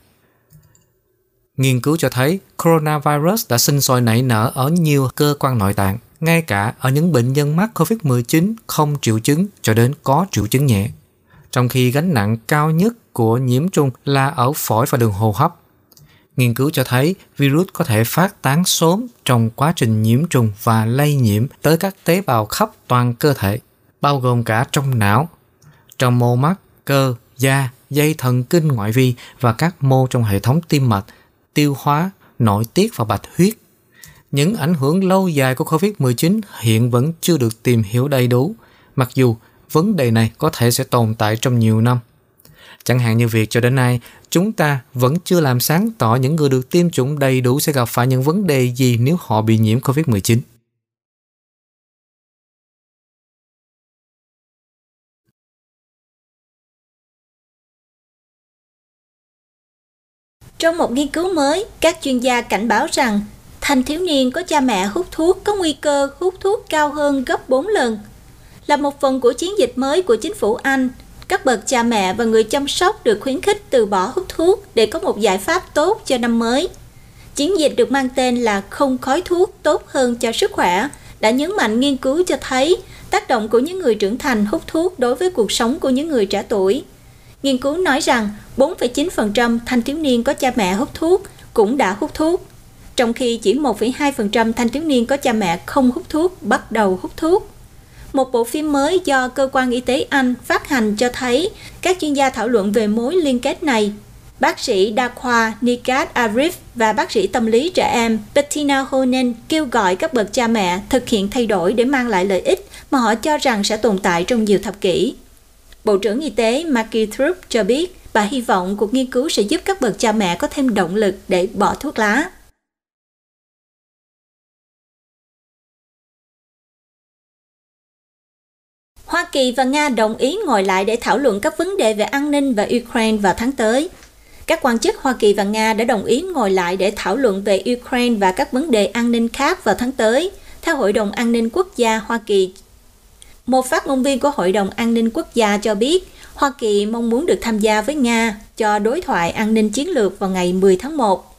Nghiên cứu cho thấy coronavirus đã sinh sôi nảy nở ở nhiều cơ quan nội tạng, ngay cả ở những bệnh nhân mắc COVID-19 không triệu chứng cho đến có triệu chứng nhẹ. Trong khi gánh nặng cao nhất của nhiễm trùng là ở phổi và đường hô hấp. Nghiên cứu cho thấy virus có thể phát tán sớm trong quá trình nhiễm trùng và lây nhiễm tới các tế bào khắp toàn cơ thể, bao gồm cả trong não, trong mô mắt, cơ, da, dây thần kinh ngoại vi và các mô trong hệ thống tim mạch, tiêu hóa, nội tiết và bạch huyết. Những ảnh hưởng lâu dài của COVID-19 hiện vẫn chưa được tìm hiểu đầy đủ, mặc dù vấn đề này có thể sẽ tồn tại trong nhiều năm. Chẳng hạn như việc cho đến nay, chúng ta vẫn chưa làm sáng tỏ những người được tiêm chủng đầy đủ sẽ gặp phải những vấn đề gì nếu họ bị nhiễm COVID-19. Trong một nghiên cứu mới, các chuyên gia cảnh báo rằng thanh thiếu niên có cha mẹ hút thuốc có nguy cơ hút thuốc cao hơn gấp 4 lần. Là một phần của chiến dịch mới của chính phủ Anh, các bậc cha mẹ và người chăm sóc được khuyến khích từ bỏ hút thuốc để có một giải pháp tốt cho năm mới. Chiến dịch được mang tên là Không khói thuốc tốt hơn cho sức khỏe đã nhấn mạnh nghiên cứu cho thấy tác động của những người trưởng thành hút thuốc đối với cuộc sống của những người trẻ tuổi. Nghiên cứu nói rằng 4,9% thanh thiếu niên có cha mẹ hút thuốc cũng đã hút thuốc, trong khi chỉ 1,2% thanh thiếu niên có cha mẹ không hút thuốc bắt đầu hút thuốc. Một bộ phim mới do Cơ quan Y tế Anh phát hành cho thấy các chuyên gia thảo luận về mối liên kết này. Bác sĩ đa khoa Nikat Arif và bác sĩ tâm lý trẻ em Bettina Honen kêu gọi các bậc cha mẹ thực hiện thay đổi để mang lại lợi ích mà họ cho rằng sẽ tồn tại trong nhiều thập kỷ. Bộ trưởng Y tế Maggie Thrupp cho biết bà hy vọng cuộc nghiên cứu sẽ giúp các bậc cha mẹ có thêm động lực để bỏ thuốc lá. Hoa Kỳ và Nga đồng ý ngồi lại để thảo luận các vấn đề về an ninh và Ukraine vào tháng tới. Các quan chức Hoa Kỳ và Nga đã đồng ý ngồi lại để thảo luận về Ukraine và các vấn đề an ninh khác vào tháng tới, theo Hội đồng An ninh Quốc gia Hoa Kỳ. Một phát ngôn viên của Hội đồng An ninh Quốc gia cho biết Hoa Kỳ mong muốn được tham gia với Nga cho đối thoại an ninh chiến lược vào ngày 10 tháng 1.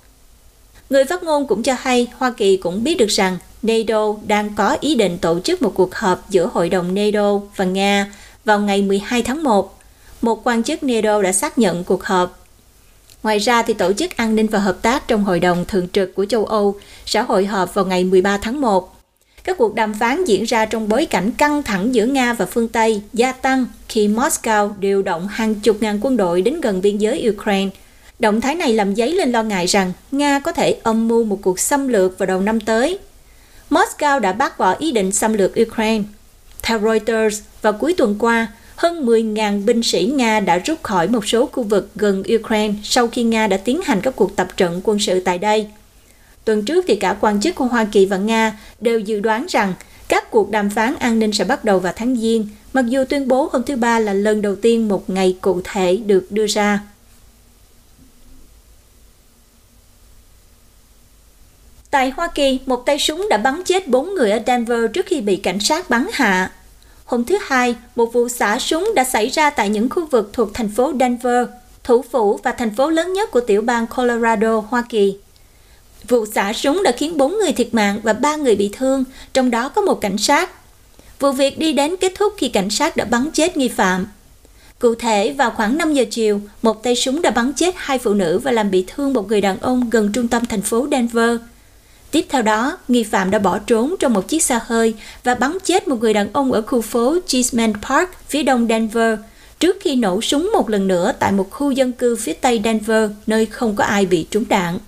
Người phát ngôn cũng cho hay Hoa Kỳ cũng biết được rằng NATO đang có ý định tổ chức một cuộc họp giữa Hội đồng NATO và Nga vào ngày 12 tháng 1. Một quan chức NATO đã xác nhận cuộc họp. Ngoài ra, thì Tổ chức An ninh và Hợp tác trong Hội đồng Thường trực của châu Âu sẽ hội họp vào ngày 13 tháng 1. Các cuộc đàm phán diễn ra trong bối cảnh căng thẳng giữa Nga và phương Tây gia tăng khi Moscow điều động hàng chục ngàn quân đội đến gần biên giới Ukraine. Động thái này làm dấy lên lo ngại rằng Nga có thể âm mưu một cuộc xâm lược vào đầu năm tới Moscow đã bác bỏ ý định xâm lược Ukraine. Theo Reuters, vào cuối tuần qua, hơn 10.000 binh sĩ Nga đã rút khỏi một số khu vực gần Ukraine sau khi Nga đã tiến hành các cuộc tập trận quân sự tại đây. Tuần trước thì cả quan chức của Hoa Kỳ và Nga đều dự đoán rằng các cuộc đàm phán an ninh sẽ bắt đầu vào tháng Giêng, mặc dù tuyên bố hôm thứ Ba là lần đầu tiên một ngày cụ thể được đưa ra. Tại Hoa Kỳ, một tay súng đã bắn chết 4 người ở Denver trước khi bị cảnh sát bắn hạ. Hôm thứ Hai, một vụ xả súng đã xảy ra tại những khu vực thuộc thành phố Denver, thủ phủ và thành phố lớn nhất của tiểu bang Colorado, Hoa Kỳ. Vụ xả súng đã khiến 4 người thiệt mạng và 3 người bị thương, trong đó có một cảnh sát. Vụ việc đi đến kết thúc khi cảnh sát đã bắn chết nghi phạm. Cụ thể, vào khoảng 5 giờ chiều, một tay súng đã bắn chết hai phụ nữ và làm bị thương một người đàn ông gần trung tâm thành phố Denver. Tiếp theo đó, nghi phạm đã bỏ trốn trong một chiếc xe hơi và bắn chết một người đàn ông ở khu phố Cheeseman Park, phía đông Denver, trước khi nổ súng một lần nữa tại một khu dân cư phía tây Denver, nơi không có ai bị trúng đạn.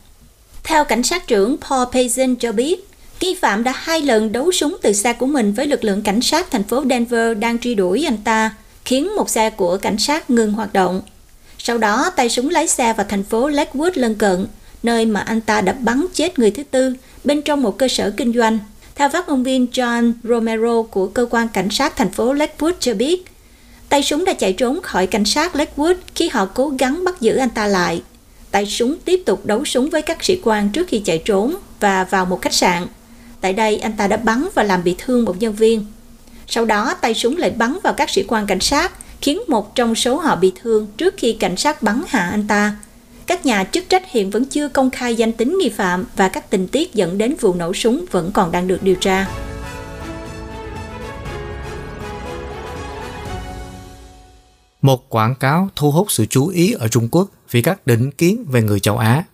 Theo cảnh sát trưởng Paul Payson cho biết, nghi phạm đã hai lần đấu súng từ xe của mình với lực lượng cảnh sát thành phố Denver đang truy đuổi anh ta, khiến một xe của cảnh sát ngừng hoạt động. Sau đó, tay súng lái xe vào thành phố Lakewood lân cận, nơi mà anh ta đã bắn chết người thứ tư bên trong một cơ sở kinh doanh. Theo phát ngôn viên John Romero của cơ quan cảnh sát thành phố Lakewood cho biết, tay súng đã chạy trốn khỏi cảnh sát Lakewood khi họ cố gắng bắt giữ anh ta lại. Tay súng tiếp tục đấu súng với các sĩ quan trước khi chạy trốn và vào một khách sạn. Tại đây, anh ta đã bắn và làm bị thương một nhân viên. Sau đó, tay súng lại bắn vào các sĩ quan cảnh sát, khiến một trong số họ bị thương trước khi cảnh sát bắn hạ anh ta. Các nhà chức trách hiện vẫn chưa công khai danh tính nghi phạm và các tình tiết dẫn đến vụ nổ súng vẫn còn đang được điều tra. Một quảng cáo thu hút sự chú ý ở Trung Quốc vì các định kiến về người châu Á.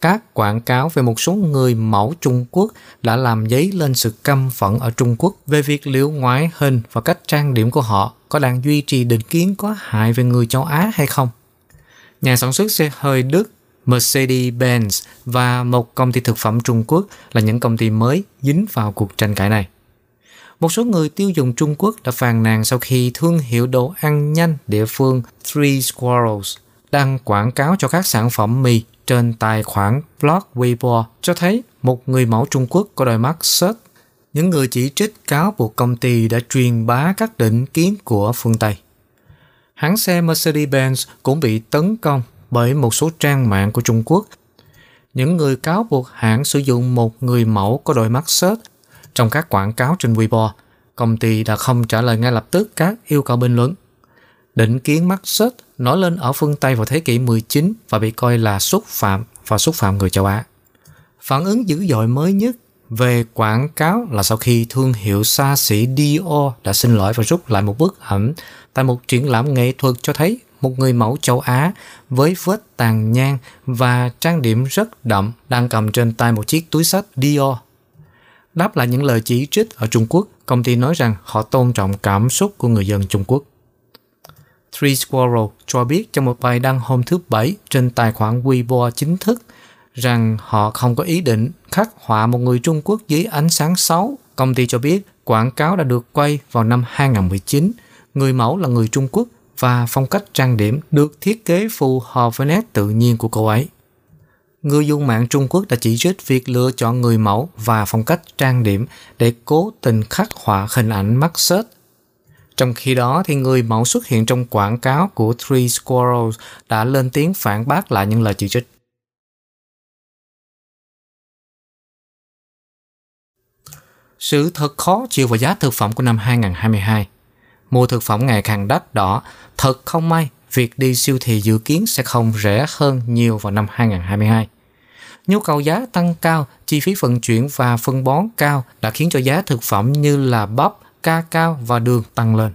Các quảng cáo về một số người mẫu Trung Quốc đã làm dấy lên sự căm phẫn ở Trung Quốc về việc liệu ngoại hình và cách trang điểm của họ có đang duy trì định kiến có hại về người châu Á hay không. Nhà sản xuất xe hơi Đức Mercedes-Benz và một công ty thực phẩm Trung Quốc là những công ty mới dính vào cuộc tranh cãi này. Một số người tiêu dùng Trung Quốc đã phàn nàn sau khi thương hiệu đồ ăn nhanh địa phương Three Squirrels đăng quảng cáo cho các sản phẩm mì trên tài khoản blog Weibo cho thấy một người mẫu Trung Quốc có đôi mắt sớt. Những người chỉ trích cáo buộc công ty đã truyền bá các định kiến của phương Tây. Hãng xe Mercedes-Benz cũng bị tấn công bởi một số trang mạng của Trung Quốc. Những người cáo buộc hãng sử dụng một người mẫu có đôi mắt sớt trong các quảng cáo trên Weibo. Công ty đã không trả lời ngay lập tức các yêu cầu bình luận. Định kiến mắt sớt nổi lên ở phương Tây vào thế kỷ 19 và bị coi là xúc phạm và xúc phạm người châu Á. Phản ứng dữ dội mới nhất về quảng cáo là sau khi thương hiệu xa xỉ Dior đã xin lỗi và rút lại một bức ảnh tại một triển lãm nghệ thuật cho thấy một người mẫu châu Á với vết tàn nhang và trang điểm rất đậm đang cầm trên tay một chiếc túi sách Dior. Đáp lại những lời chỉ trích ở Trung Quốc, công ty nói rằng họ tôn trọng cảm xúc của người dân Trung Quốc. Three Squirrel cho biết trong một bài đăng hôm thứ Bảy trên tài khoản Weibo chính thức rằng họ không có ý định khắc họa một người Trung Quốc dưới ánh sáng xấu. Công ty cho biết quảng cáo đã được quay vào năm 2019. Người mẫu là người Trung Quốc và phong cách trang điểm được thiết kế phù hợp với nét tự nhiên của cô ấy. Người dùng mạng Trung Quốc đã chỉ trích việc lựa chọn người mẫu và phong cách trang điểm để cố tình khắc họa hình ảnh mắc sết trong khi đó, thì người mẫu xuất hiện trong quảng cáo của Three Squirrels đã lên tiếng phản bác lại những lời chỉ trích. Sự thật khó chịu vào giá thực phẩm của năm 2022. Mua thực phẩm ngày càng đắt đỏ, thật không may việc đi siêu thị dự kiến sẽ không rẻ hơn nhiều vào năm 2022. Nhu cầu giá tăng cao, chi phí vận chuyển và phân bón cao đã khiến cho giá thực phẩm như là bắp, ca cao và đường tăng lên.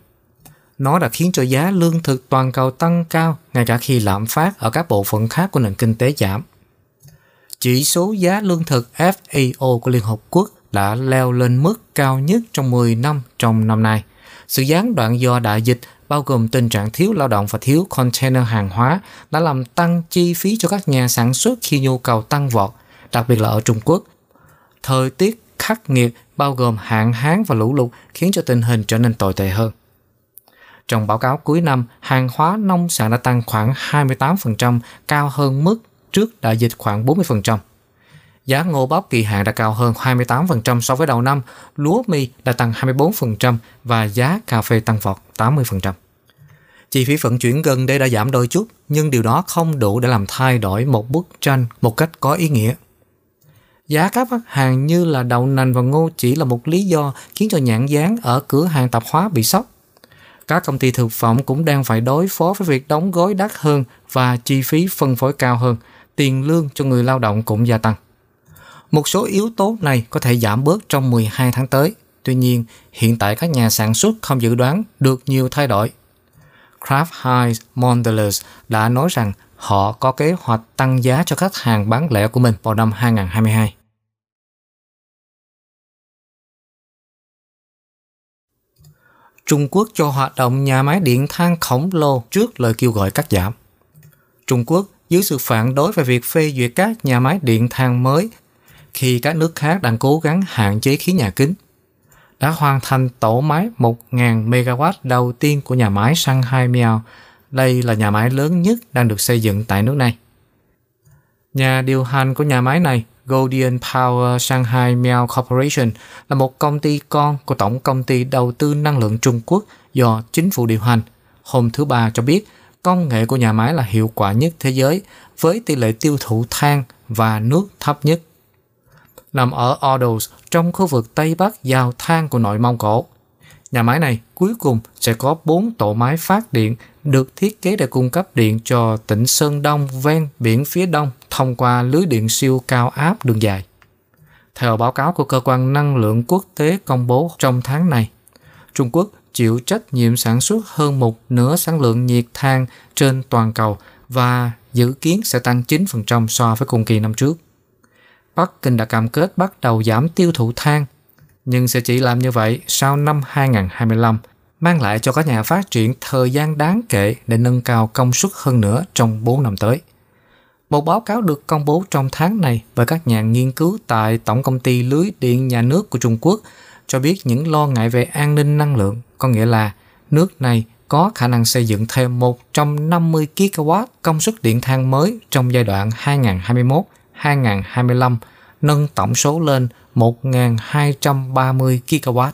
Nó đã khiến cho giá lương thực toàn cầu tăng cao ngay cả khi lạm phát ở các bộ phận khác của nền kinh tế giảm. Chỉ số giá lương thực FAO của Liên Hợp Quốc đã leo lên mức cao nhất trong 10 năm trong năm nay. Sự gián đoạn do đại dịch bao gồm tình trạng thiếu lao động và thiếu container hàng hóa đã làm tăng chi phí cho các nhà sản xuất khi nhu cầu tăng vọt, đặc biệt là ở Trung Quốc. Thời tiết khắc nghiệt bao gồm hạn hán và lũ lụt khiến cho tình hình trở nên tồi tệ hơn. Trong báo cáo cuối năm, hàng hóa nông sản đã tăng khoảng 28%, cao hơn mức trước đại dịch khoảng 40%. Giá ngô bắp kỳ hạn đã cao hơn 28% so với đầu năm, lúa mì đã tăng 24% và giá cà phê tăng vọt 80%. Chi phí vận chuyển gần đây đã giảm đôi chút, nhưng điều đó không đủ để làm thay đổi một bức tranh một cách có ý nghĩa. Giá các mặt hàng như là đậu nành và ngô chỉ là một lý do khiến cho nhãn dán ở cửa hàng tạp hóa bị sốc. Các công ty thực phẩm cũng đang phải đối phó với việc đóng gói đắt hơn và chi phí phân phối cao hơn, tiền lương cho người lao động cũng gia tăng. Một số yếu tố này có thể giảm bớt trong 12 tháng tới. Tuy nhiên, hiện tại các nhà sản xuất không dự đoán được nhiều thay đổi. Kraft Heinz Mondelez đã nói rằng họ có kế hoạch tăng giá cho khách hàng bán lẻ của mình vào năm 2022. Trung Quốc cho hoạt động nhà máy điện than khổng lồ trước lời kêu gọi cắt giảm. Trung Quốc dưới sự phản đối về việc phê duyệt các nhà máy điện than mới khi các nước khác đang cố gắng hạn chế khí nhà kính đã hoàn thành tổ máy 1.000 MW đầu tiên của nhà máy Shanghai Miao. Đây là nhà máy lớn nhất đang được xây dựng tại nước này. Nhà điều hành của nhà máy này, Golden Power Shanghai Miao Corporation, là một công ty con của Tổng công ty Đầu tư Năng lượng Trung Quốc do chính phủ điều hành. Hôm thứ Ba cho biết, công nghệ của nhà máy là hiệu quả nhất thế giới với tỷ lệ tiêu thụ than và nước thấp nhất nằm ở Ordos trong khu vực Tây Bắc giao than của nội Mông Cổ. Nhà máy này cuối cùng sẽ có 4 tổ máy phát điện được thiết kế để cung cấp điện cho tỉnh Sơn Đông ven biển phía đông thông qua lưới điện siêu cao áp đường dài. Theo báo cáo của Cơ quan Năng lượng Quốc tế công bố trong tháng này, Trung Quốc chịu trách nhiệm sản xuất hơn một nửa sản lượng nhiệt than trên toàn cầu và dự kiến sẽ tăng 9% so với cùng kỳ năm trước. Bắc Kinh đã cam kết bắt đầu giảm tiêu thụ than, nhưng sẽ chỉ làm như vậy sau năm 2025, mang lại cho các nhà phát triển thời gian đáng kể để nâng cao công suất hơn nữa trong 4 năm tới. Một báo cáo được công bố trong tháng này bởi các nhà nghiên cứu tại Tổng công ty Lưới điện Nhà nước của Trung Quốc cho biết những lo ngại về an ninh năng lượng, có nghĩa là nước này có khả năng xây dựng thêm 150 GW công suất điện than mới trong giai đoạn 2021 2025 nâng tổng số lên 1.230 GW.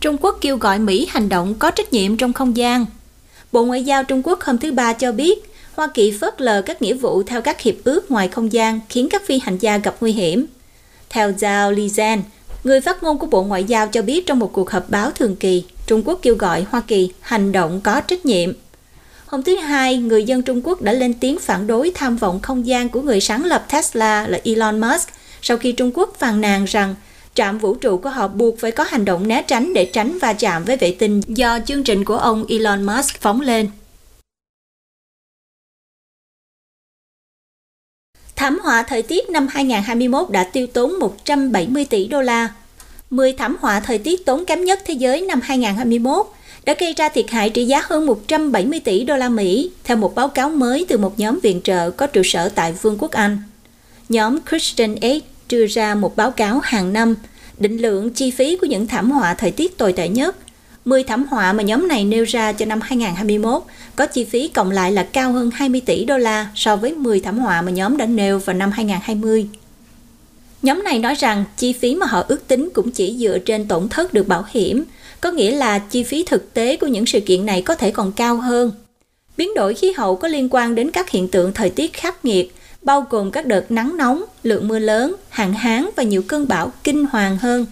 Trung Quốc kêu gọi Mỹ hành động có trách nhiệm trong không gian. Bộ Ngoại giao Trung Quốc hôm thứ Ba cho biết Hoa Kỳ phớt lờ các nghĩa vụ theo các hiệp ước ngoài không gian khiến các phi hành gia gặp nguy hiểm. Theo Zhao Lijian, người phát ngôn của Bộ Ngoại giao cho biết trong một cuộc họp báo thường kỳ, Trung Quốc kêu gọi Hoa Kỳ hành động có trách nhiệm. Hôm thứ Hai, người dân Trung Quốc đã lên tiếng phản đối tham vọng không gian của người sáng lập Tesla là Elon Musk sau khi Trung Quốc phàn nàn rằng trạm vũ trụ của họ buộc phải có hành động né tránh để tránh va chạm với vệ tinh do chương trình của ông Elon Musk phóng lên. Thảm họa thời tiết năm 2021 đã tiêu tốn 170 tỷ đô la, 10 thảm họa thời tiết tốn kém nhất thế giới năm 2021 đã gây ra thiệt hại trị giá hơn 170 tỷ đô la Mỹ, theo một báo cáo mới từ một nhóm viện trợ có trụ sở tại Vương quốc Anh. Nhóm Christian Aid đưa ra một báo cáo hàng năm định lượng chi phí của những thảm họa thời tiết tồi tệ nhất. 10 thảm họa mà nhóm này nêu ra cho năm 2021 có chi phí cộng lại là cao hơn 20 tỷ đô la so với 10 thảm họa mà nhóm đã nêu vào năm 2020. Nhóm này nói rằng chi phí mà họ ước tính cũng chỉ dựa trên tổn thất được bảo hiểm, có nghĩa là chi phí thực tế của những sự kiện này có thể còn cao hơn. Biến đổi khí hậu có liên quan đến các hiện tượng thời tiết khắc nghiệt, bao gồm các đợt nắng nóng, lượng mưa lớn, hạn hán và nhiều cơn bão kinh hoàng hơn.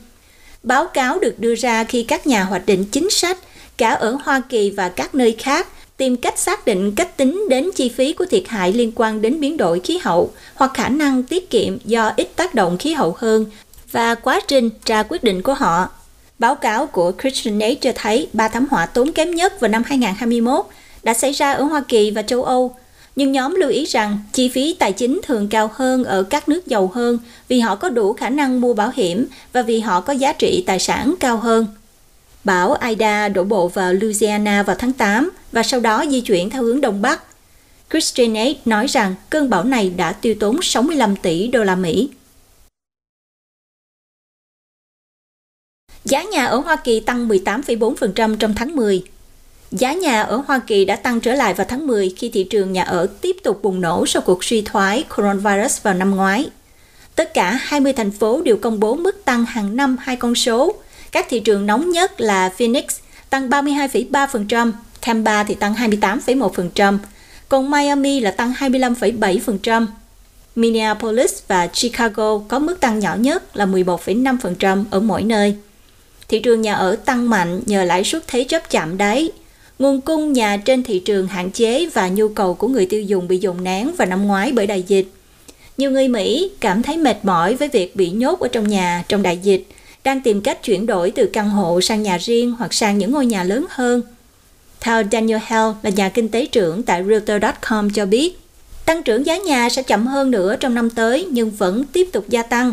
Báo cáo được đưa ra khi các nhà hoạch định chính sách, cả ở Hoa Kỳ và các nơi khác, tìm cách xác định cách tính đến chi phí của thiệt hại liên quan đến biến đổi khí hậu hoặc khả năng tiết kiệm do ít tác động khí hậu hơn và quá trình ra quyết định của họ. Báo cáo của Christian Aid cho thấy ba thảm họa tốn kém nhất vào năm 2021 đã xảy ra ở Hoa Kỳ và châu Âu. Nhưng nhóm lưu ý rằng chi phí tài chính thường cao hơn ở các nước giàu hơn vì họ có đủ khả năng mua bảo hiểm và vì họ có giá trị tài sản cao hơn. Bão Ida đổ bộ vào Louisiana vào tháng 8 và sau đó di chuyển theo hướng Đông Bắc. Christian Aid nói rằng cơn bão này đã tiêu tốn 65 tỷ đô la Mỹ. Giá nhà ở Hoa Kỳ tăng 18,4% trong tháng 10. Giá nhà ở Hoa Kỳ đã tăng trở lại vào tháng 10 khi thị trường nhà ở tiếp tục bùng nổ sau cuộc suy thoái coronavirus vào năm ngoái. Tất cả 20 thành phố đều công bố mức tăng hàng năm hai con số. Các thị trường nóng nhất là Phoenix tăng 32,3%, Tampa thì tăng 28,1%, còn Miami là tăng 25,7%. Minneapolis và Chicago có mức tăng nhỏ nhất là 11,5% ở mỗi nơi. Thị trường nhà ở tăng mạnh nhờ lãi suất thế chấp chạm đáy. Nguồn cung nhà trên thị trường hạn chế và nhu cầu của người tiêu dùng bị dồn nén vào năm ngoái bởi đại dịch. Nhiều người Mỹ cảm thấy mệt mỏi với việc bị nhốt ở trong nhà trong đại dịch, đang tìm cách chuyển đổi từ căn hộ sang nhà riêng hoặc sang những ngôi nhà lớn hơn. Theo Daniel Hell là nhà kinh tế trưởng tại Realtor.com cho biết, tăng trưởng giá nhà sẽ chậm hơn nữa trong năm tới nhưng vẫn tiếp tục gia tăng.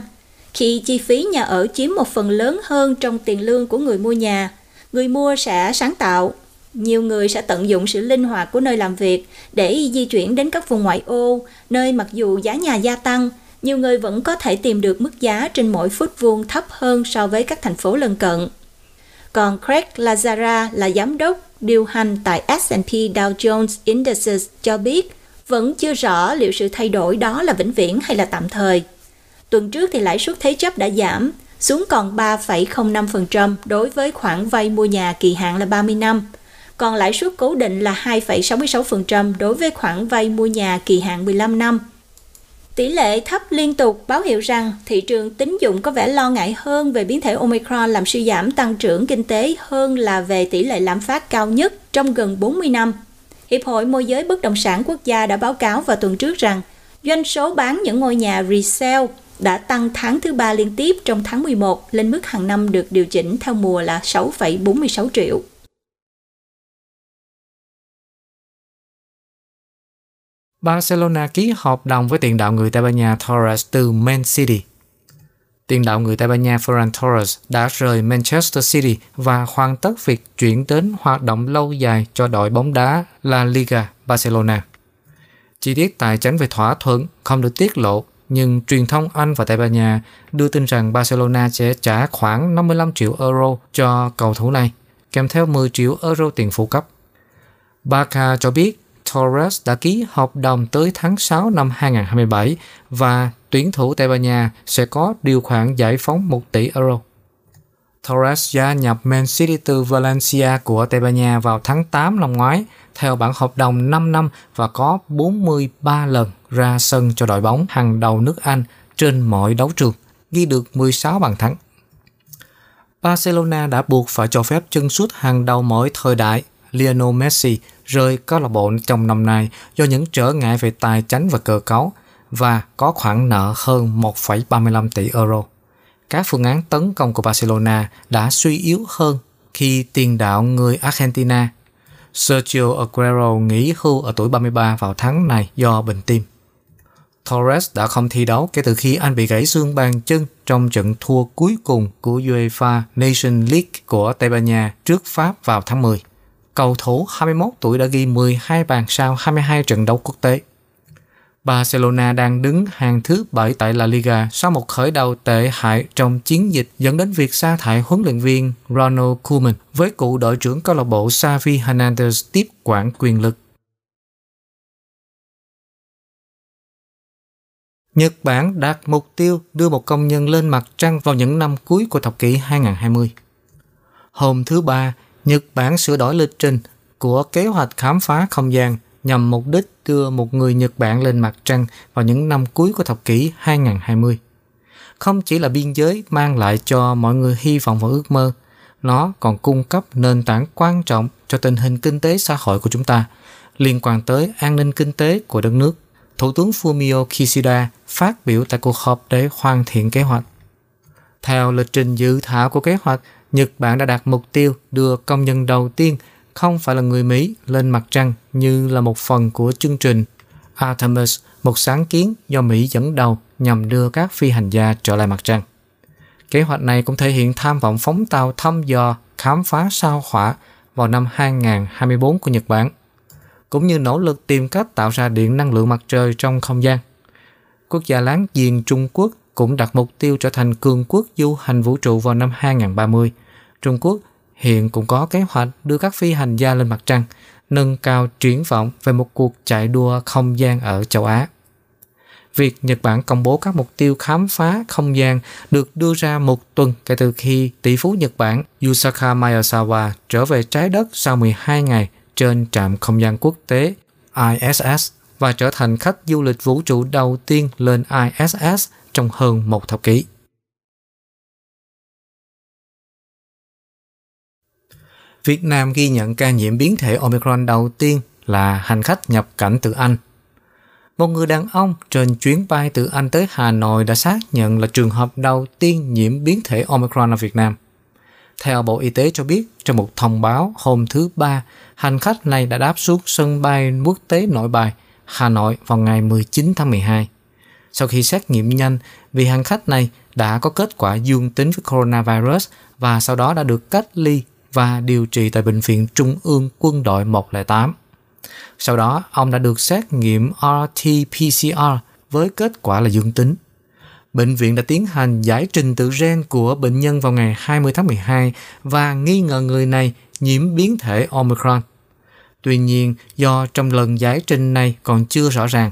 Khi chi phí nhà ở chiếm một phần lớn hơn trong tiền lương của người mua nhà, người mua sẽ sáng tạo. Nhiều người sẽ tận dụng sự linh hoạt của nơi làm việc để di chuyển đến các vùng ngoại ô, nơi mặc dù giá nhà gia tăng, nhiều người vẫn có thể tìm được mức giá trên mỗi phút vuông thấp hơn so với các thành phố lân cận. Còn Craig Lazara là giám đốc điều hành tại S&P Dow Jones Indices cho biết vẫn chưa rõ liệu sự thay đổi đó là vĩnh viễn hay là tạm thời. Tuần trước thì lãi suất thế chấp đã giảm xuống còn 3,05% đối với khoản vay mua nhà kỳ hạn là 30 năm, còn lãi suất cố định là 2,66% đối với khoản vay mua nhà kỳ hạn 15 năm. Tỷ lệ thấp liên tục báo hiệu rằng thị trường tín dụng có vẻ lo ngại hơn về biến thể Omicron làm suy giảm tăng trưởng kinh tế hơn là về tỷ lệ lạm phát cao nhất trong gần 40 năm. Hiệp hội môi giới bất động sản quốc gia đã báo cáo vào tuần trước rằng doanh số bán những ngôi nhà resale đã tăng tháng thứ ba liên tiếp trong tháng 11 lên mức hàng năm được điều chỉnh theo mùa là 6,46 triệu. Barcelona ký hợp đồng với tiền đạo người Tây Ban Nha Torres từ Man City. Tiền đạo người Tây Ban Nha Ferran Torres đã rời Manchester City và hoàn tất việc chuyển đến hoạt động lâu dài cho đội bóng đá La Liga Barcelona. Chi tiết tài chính về thỏa thuận không được tiết lộ, nhưng truyền thông Anh và Tây Ban Nha đưa tin rằng Barcelona sẽ trả khoảng 55 triệu euro cho cầu thủ này, kèm theo 10 triệu euro tiền phụ cấp. Barca cho biết Torres đã ký hợp đồng tới tháng 6 năm 2027 và tuyển thủ Tây Ban Nha sẽ có điều khoản giải phóng 1 tỷ euro. Torres gia nhập Man City từ Valencia của Tây Ban Nha vào tháng 8 năm ngoái theo bản hợp đồng 5 năm và có 43 lần ra sân cho đội bóng hàng đầu nước Anh trên mọi đấu trường, ghi được 16 bàn thắng. Barcelona đã buộc phải cho phép chân sút hàng đầu mỗi thời đại Lionel Messi rời câu lạc bộ trong năm nay do những trở ngại về tài chính và cơ cấu và có khoản nợ hơn 1,35 tỷ euro. Các phương án tấn công của Barcelona đã suy yếu hơn khi tiền đạo người Argentina Sergio Aguero nghỉ hưu ở tuổi 33 vào tháng này do bệnh tim. Torres đã không thi đấu kể từ khi anh bị gãy xương bàn chân trong trận thua cuối cùng của UEFA Nation League của Tây Ban Nha trước Pháp vào tháng 10 cầu thủ 21 tuổi đã ghi 12 bàn sau 22 trận đấu quốc tế. Barcelona đang đứng hàng thứ 7 tại La Liga sau một khởi đầu tệ hại trong chiến dịch dẫn đến việc sa thải huấn luyện viên Ronald Koeman với cựu đội trưởng câu lạc bộ Xavi Hernandez tiếp quản quyền lực. Nhật Bản đạt mục tiêu đưa một công nhân lên mặt trăng vào những năm cuối của thập kỷ 2020. Hôm thứ Ba, Nhật Bản sửa đổi lịch trình của kế hoạch khám phá không gian nhằm mục đích đưa một người Nhật Bản lên mặt trăng vào những năm cuối của thập kỷ 2020. Không chỉ là biên giới mang lại cho mọi người hy vọng và ước mơ, nó còn cung cấp nền tảng quan trọng cho tình hình kinh tế xã hội của chúng ta, liên quan tới an ninh kinh tế của đất nước. Thủ tướng Fumio Kishida phát biểu tại cuộc họp để hoàn thiện kế hoạch. Theo lịch trình dự thảo của kế hoạch, Nhật Bản đã đạt mục tiêu đưa công nhân đầu tiên không phải là người Mỹ lên mặt trăng như là một phần của chương trình Artemis, một sáng kiến do Mỹ dẫn đầu nhằm đưa các phi hành gia trở lại mặt trăng. Kế hoạch này cũng thể hiện tham vọng phóng tàu thăm dò khám phá sao hỏa vào năm 2024 của Nhật Bản, cũng như nỗ lực tìm cách tạo ra điện năng lượng mặt trời trong không gian. Quốc gia láng giềng Trung Quốc cũng đặt mục tiêu trở thành cường quốc du hành vũ trụ vào năm 2030. Trung Quốc hiện cũng có kế hoạch đưa các phi hành gia lên mặt trăng, nâng cao triển vọng về một cuộc chạy đua không gian ở châu Á. Việc Nhật Bản công bố các mục tiêu khám phá không gian được đưa ra một tuần kể từ khi tỷ phú Nhật Bản Yusaka Maezawa trở về trái đất sau 12 ngày trên trạm không gian quốc tế ISS và trở thành khách du lịch vũ trụ đầu tiên lên ISS trong hơn một thập kỷ. Việt Nam ghi nhận ca nhiễm biến thể Omicron đầu tiên là hành khách nhập cảnh từ Anh. một người đàn ông trên chuyến bay từ Anh tới Hà Nội đã xác nhận là trường hợp đầu tiên nhiễm biến thể Omicron ở Việt Nam. Theo Bộ Y tế cho biết trong một thông báo hôm thứ Ba, hành khách này đã đáp xuống sân bay quốc tế Nội Bài, Hà Nội vào ngày 19 tháng 12. Sau khi xét nghiệm nhanh, vì hành khách này đã có kết quả dương tính với coronavirus và sau đó đã được cách ly và điều trị tại Bệnh viện Trung ương Quân đội 108. Sau đó, ông đã được xét nghiệm RT-PCR với kết quả là dương tính. Bệnh viện đã tiến hành giải trình tự gen của bệnh nhân vào ngày 20 tháng 12 và nghi ngờ người này nhiễm biến thể Omicron. Tuy nhiên, do trong lần giải trình này còn chưa rõ ràng,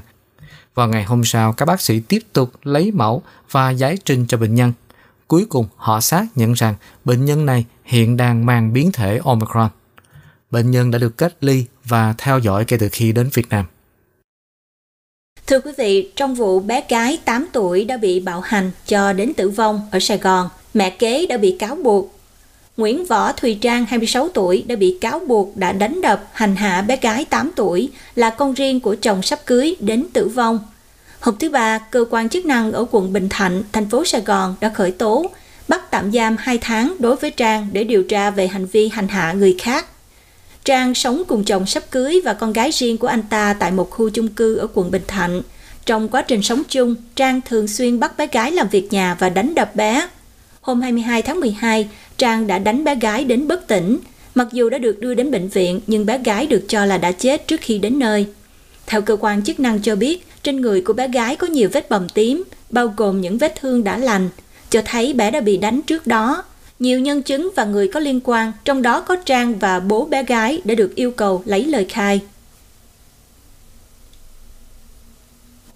vào ngày hôm sau các bác sĩ tiếp tục lấy mẫu và giải trình cho bệnh nhân. Cuối cùng họ xác nhận rằng bệnh nhân này hiện đang mang biến thể Omicron. Bệnh nhân đã được cách ly và theo dõi kể từ khi đến Việt Nam. Thưa quý vị, trong vụ bé gái 8 tuổi đã bị bạo hành cho đến tử vong ở Sài Gòn, mẹ kế đã bị cáo buộc. Nguyễn Võ Thùy Trang, 26 tuổi, đã bị cáo buộc đã đánh đập, hành hạ bé gái 8 tuổi là con riêng của chồng sắp cưới đến tử vong. Hôm thứ Ba, cơ quan chức năng ở quận Bình Thạnh, thành phố Sài Gòn đã khởi tố, bắt tạm giam 2 tháng đối với Trang để điều tra về hành vi hành hạ người khác. Trang sống cùng chồng sắp cưới và con gái riêng của anh ta tại một khu chung cư ở quận Bình Thạnh. Trong quá trình sống chung, Trang thường xuyên bắt bé gái làm việc nhà và đánh đập bé. Hôm 22 tháng 12, Trang đã đánh bé gái đến bất tỉnh. Mặc dù đã được đưa đến bệnh viện, nhưng bé gái được cho là đã chết trước khi đến nơi. Theo cơ quan chức năng cho biết, trên người của bé gái có nhiều vết bầm tím, bao gồm những vết thương đã lành, cho thấy bé đã bị đánh trước đó. Nhiều nhân chứng và người có liên quan, trong đó có Trang và bố bé gái đã được yêu cầu lấy lời khai.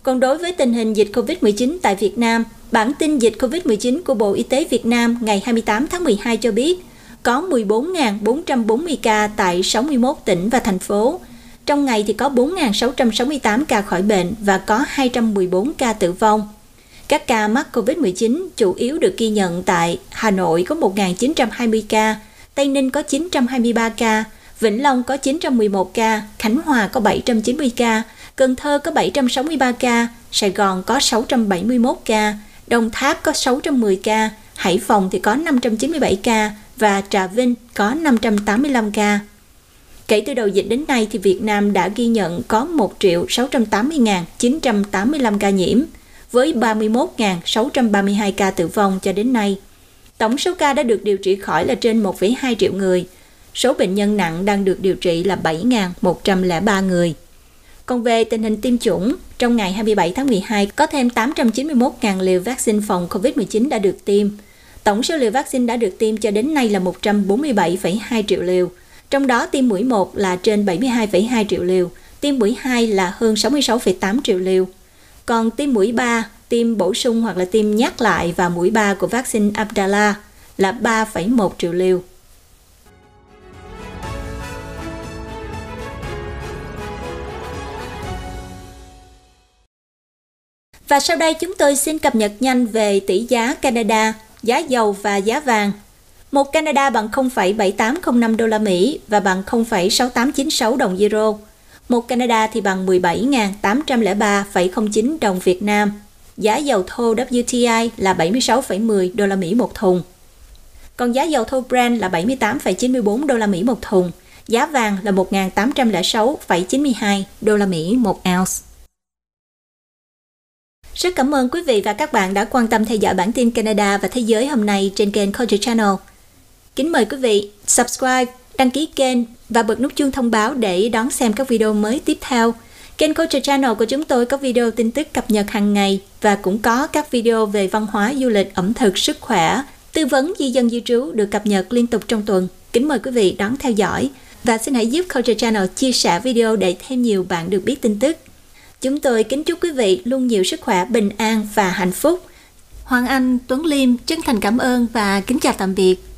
Còn đối với tình hình dịch COVID-19 tại Việt Nam, bản tin dịch COVID-19 của Bộ Y tế Việt Nam ngày 28 tháng 12 cho biết có 14.440 ca tại 61 tỉnh và thành phố. Trong ngày thì có 4.668 ca khỏi bệnh và có 214 ca tử vong. Các ca mắc COVID-19 chủ yếu được ghi nhận tại Hà Nội có 1.920 ca, Tây Ninh có 923 ca, Vĩnh Long có 911 ca, Khánh Hòa có 790 ca, Cần Thơ có 763 ca, Sài Gòn có 671 ca, Đồng Tháp có 610 ca, Hải Phòng thì có 597 ca và Trà Vinh có 585 ca. Kể từ đầu dịch đến nay thì Việt Nam đã ghi nhận có 1.680.985 ca nhiễm, với 31.632 ca tử vong cho đến nay. Tổng số ca đã được điều trị khỏi là trên 1,2 triệu người. Số bệnh nhân nặng đang được điều trị là 7.103 người. Còn về tình hình tiêm chủng, trong ngày 27 tháng 12 có thêm 891.000 liều vaccine phòng COVID-19 đã được tiêm. Tổng số liều vaccine đã được tiêm cho đến nay là 147,2 triệu liều. Trong đó tiêm mũi 1 là trên 72,2 triệu liều, tiêm mũi 2 là hơn 66,8 triệu liều. Còn tiêm mũi 3, tiêm bổ sung hoặc là tiêm nhắc lại và mũi 3 của vaccine Abdala là 3,1 triệu liều. Và sau đây chúng tôi xin cập nhật nhanh về tỷ giá Canada, giá dầu và giá vàng. Một Canada bằng 0,7805 đô la Mỹ và bằng 0,6896 đồng euro. Một Canada thì bằng 17.803,09 đồng Việt Nam. Giá dầu thô WTI là 76,10 đô la Mỹ một thùng. Còn giá dầu thô Brent là 78,94 đô la Mỹ một thùng. Giá vàng là 1.806,92 đô la Mỹ một ounce. Rất cảm ơn quý vị và các bạn đã quan tâm theo dõi bản tin Canada và Thế giới hôm nay trên kênh Culture Channel. Kính mời quý vị subscribe, đăng ký kênh và bật nút chuông thông báo để đón xem các video mới tiếp theo. Kênh Culture Channel của chúng tôi có video tin tức cập nhật hàng ngày và cũng có các video về văn hóa, du lịch, ẩm thực, sức khỏe, tư vấn di dân di trú được cập nhật liên tục trong tuần. Kính mời quý vị đón theo dõi và xin hãy giúp Culture Channel chia sẻ video để thêm nhiều bạn được biết tin tức. Chúng tôi kính chúc quý vị luôn nhiều sức khỏe, bình an và hạnh phúc. Hoàng Anh, Tuấn Liêm chân thành cảm ơn và kính chào tạm biệt.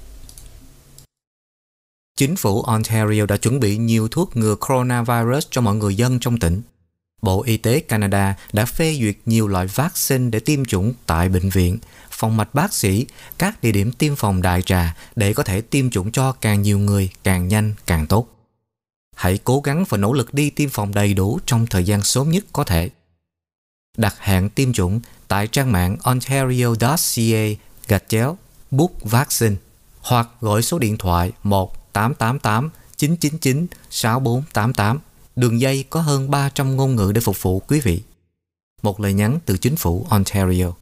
Chính phủ Ontario đã chuẩn bị nhiều thuốc ngừa coronavirus cho mọi người dân trong tỉnh. Bộ Y tế Canada đã phê duyệt nhiều loại vaccine để tiêm chủng tại bệnh viện, phòng mạch bác sĩ, các địa điểm tiêm phòng đại trà để có thể tiêm chủng cho càng nhiều người, càng nhanh, càng tốt. Hãy cố gắng và nỗ lực đi tiêm phòng đầy đủ trong thời gian sớm nhất có thể. đặt hẹn tiêm chủng tại trang mạng ontario.ca gạch chéo book vaccine hoặc gọi số điện thoại 1 888 999 6488. Đường dây có hơn 300 ngôn ngữ để phục vụ quý vị. Một lời nhắn từ chính phủ Ontario.